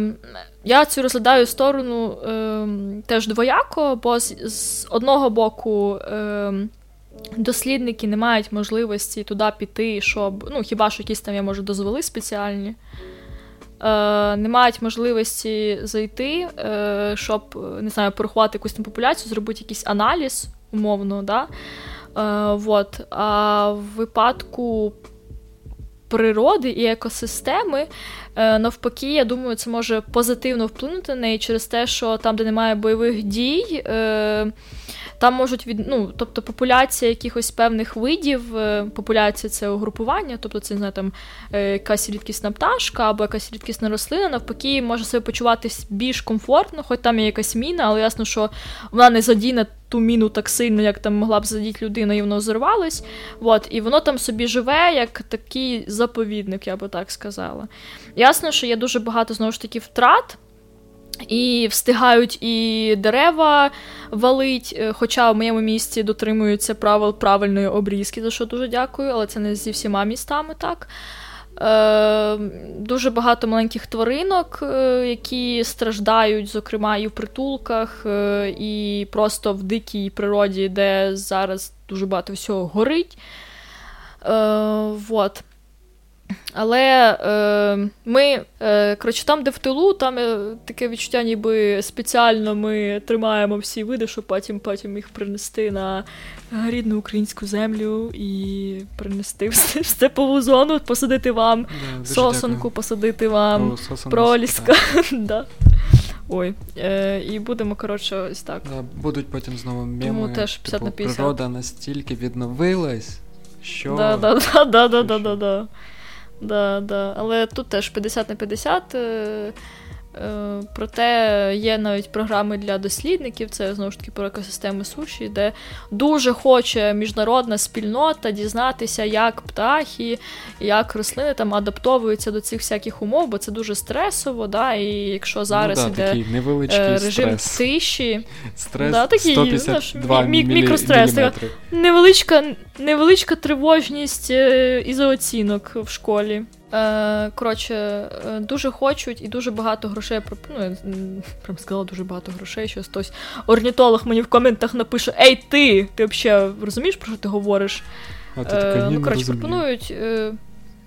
Speaker 2: я цю розглядаю сторону е, теж двояко, бо з, з одного боку. Е, дослідники не мають можливості туди піти, щоб. Ну, хіба що якісь там, я може, дозволи спеціальні. Е, не мають можливості зайти, е, щоб не знаю, порахувати якусь там популяцію, зробити якийсь аналіз, умовно, да? Е, вот. А в випадку природи і екосистеми, навпаки, я думаю, це може позитивно вплинути на неї через те, що там, де немає бойових дій, е, там можуть від ну, тобто популяція якихось певних видів, е, популяція це угрупування, тобто це не знаю, там е, якась рідкісна пташка або якась рідкісна рослина, навпаки, може себе почуватись більш комфортно, хоч там є якась міна, але ясно, що вона не задіне ту міну так сильно, як там могла б задіти людина, і воно взорвалось. От, і воно там собі живе, як такий заповідник, я би так сказала. Ясно, що є дуже багато знову ж таки втрат. І встигають і дерева валить, е, хоча в моєму місті дотримуються правил правильної обрізки, за що дуже дякую, але це не зі всіма містами так. Е, Дуже багато маленьких тваринок, е, які страждають, зокрема, і в притулках, е, і просто в дикій природі, де зараз дуже багато всього горить. Е, вот. Але е, ми, е, коротше, там, де в тилу, там е, таке відчуття, ніби спеціально ми тримаємо всі види, щоб потім потім їх принести на рідну українську землю і принести в ст- степову зону, посадити вам
Speaker 3: дуже
Speaker 2: сосонку,
Speaker 3: дякую.
Speaker 2: посадити вам
Speaker 3: сосонку,
Speaker 2: проліска. да. Ой. Е, і будемо, коротше, ось так.
Speaker 3: Да, будуть потім знову меми.
Speaker 2: Тому теж 50
Speaker 3: типу,
Speaker 2: на 50.
Speaker 3: Природа настільки відновилась, що
Speaker 2: Да, да, да, да, да, да, да, да. Да. Але тут теж 50 на 50. Е, проте є навіть програми для дослідників, це знову ж таки про екосистеми суші, де дуже хоче міжнародна спільнота дізнатися, як птахи, як рослини там адаптовуються до цих всяких умов, бо це дуже стресово, да, і якщо зараз
Speaker 3: ну, да,
Speaker 2: іде
Speaker 3: такий невеличкий
Speaker 2: е, режим
Speaker 3: стрес.
Speaker 2: тиші,
Speaker 3: Стрес
Speaker 2: Да, такий,
Speaker 3: 152
Speaker 2: знаєш, мі-
Speaker 3: мілі-
Speaker 2: мікрострес,
Speaker 3: міліметри.
Speaker 2: невеличка, невеличка тривожність е, із в школі. Е, коротше, е, дуже хочуть і дуже багато грошей пропонує. я Прям сказала дуже багато грошей. Щось хтось орнітолог мені в коментах напише: Ей, ти! Ти взагалі розумієш, про що ти говориш?
Speaker 3: А ти така, ні,
Speaker 2: ну, коротше, пропонують. Е,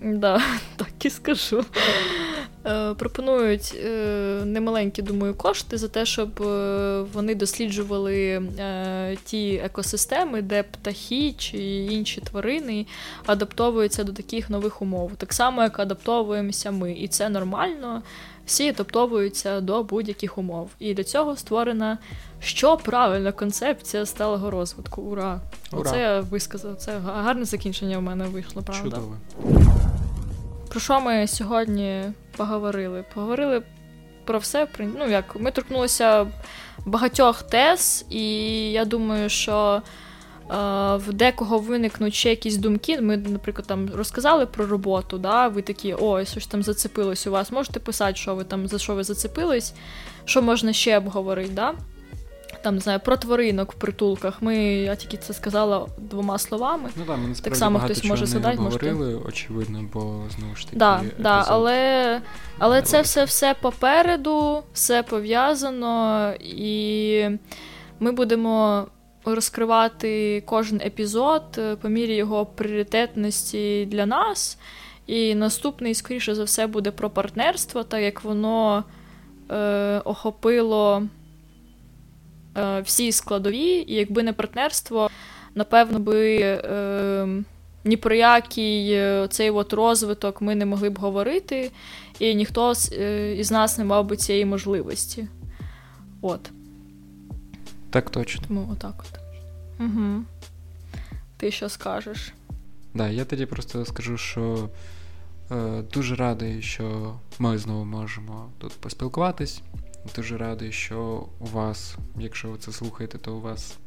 Speaker 2: да, так і скажу. Е, пропонують е, немаленькі, думаю, кошти за те, щоб е, вони досліджували ті екосистеми, де птахи чи інші тварини адаптовуються до таких нових умов. Так само, як адаптовуємося ми. І це нормально. Всі адаптовуються до будь-яких умов. І для цього створена що правильна концепція сталого розвитку. Ура!
Speaker 3: Ура.
Speaker 2: Оце я висказав. Це гарне закінчення в мене вийшло, правда.
Speaker 3: Чудово.
Speaker 2: Про що ми сьогодні поговорили? Поговорили про все. Ну, як ми торкнулися багатьох тез, і я думаю, що в декого виникнуть ще якісь думки. Ми, наприклад, там розказали про роботу, да? ви такі, ой, що ж там зацепилось у вас. Можете писати, що ви там, за що ви зацепились, що можна ще обговорити, да? Там, не знаю, про тваринок в притулках. Ми, я тільки це сказала двома словами.
Speaker 3: Ну так, ми насправді
Speaker 2: само хтось може згадати, можете-
Speaker 3: говорили, очевидно, бо знову ж таки.
Speaker 2: Да, да, але, але це все, все попереду, все пов'язано, і ми будемо розкривати кожен епізод е, по мірі його пріоритетності для нас. І наступний, скоріше за все, буде про партнерство, так як воно е, охопило е, всі складові, і якби не партнерство, напевно би. Е, ні про який е, цей от розвиток ми не могли б говорити, і ніхто з- е, із нас не мав би цієї можливості. От,
Speaker 3: Так точно.
Speaker 2: тому отак от. Угу. Ти що скажеш?
Speaker 3: Да, я тоді просто скажу, що е, дуже радий, що ми знову можемо тут поспілкуватись. Дуже радий, що у вас, якщо ви це слухаєте, то у вас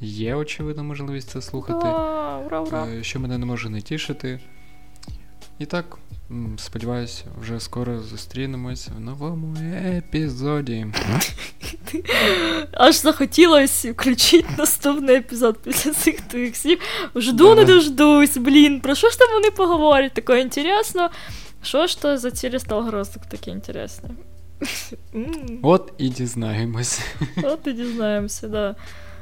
Speaker 3: є очевидна можливість це слухати.
Speaker 2: Ура, ура, ура.
Speaker 3: Е, що мене не може не тішити. І так, сподіваюся, вже скоро зустрінемось в новому епізоді.
Speaker 2: Аж захотілося включити наступний епізод після цих твоїх слів. Жду не дождусь, блін. Про що ж там вони поговорять? Таке інтересно. Що ж то за цілі розвиток таке інтересне?
Speaker 3: От і дізнаємось.
Speaker 2: От і дізнаємося, да.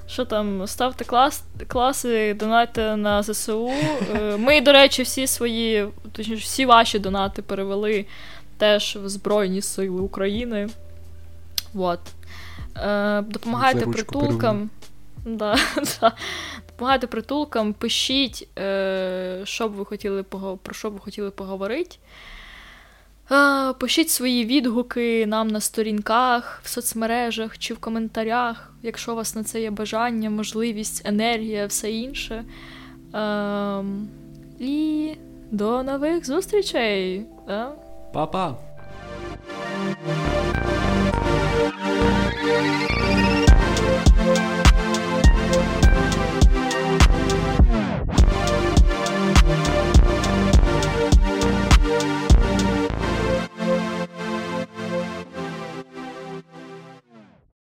Speaker 2: Що там, ставте клас, класи, донайте на ЗСУ. Е, Ми, до речі, всі свої, точніше, всі ваші донати перевели теж в Збройні Сили України. Вот. Е, Допомагайте притулкам. Да, да. Допомагайте притулкам, пишіть, е, що б ви хотіли про що б ви хотіли поговорити. Пишіть свої відгуки нам на сторінках, в соцмережах чи в коментарях, якщо у вас на це є бажання, можливість, енергія, все інше. Ем, і до нових зустрічей!
Speaker 3: Па-па!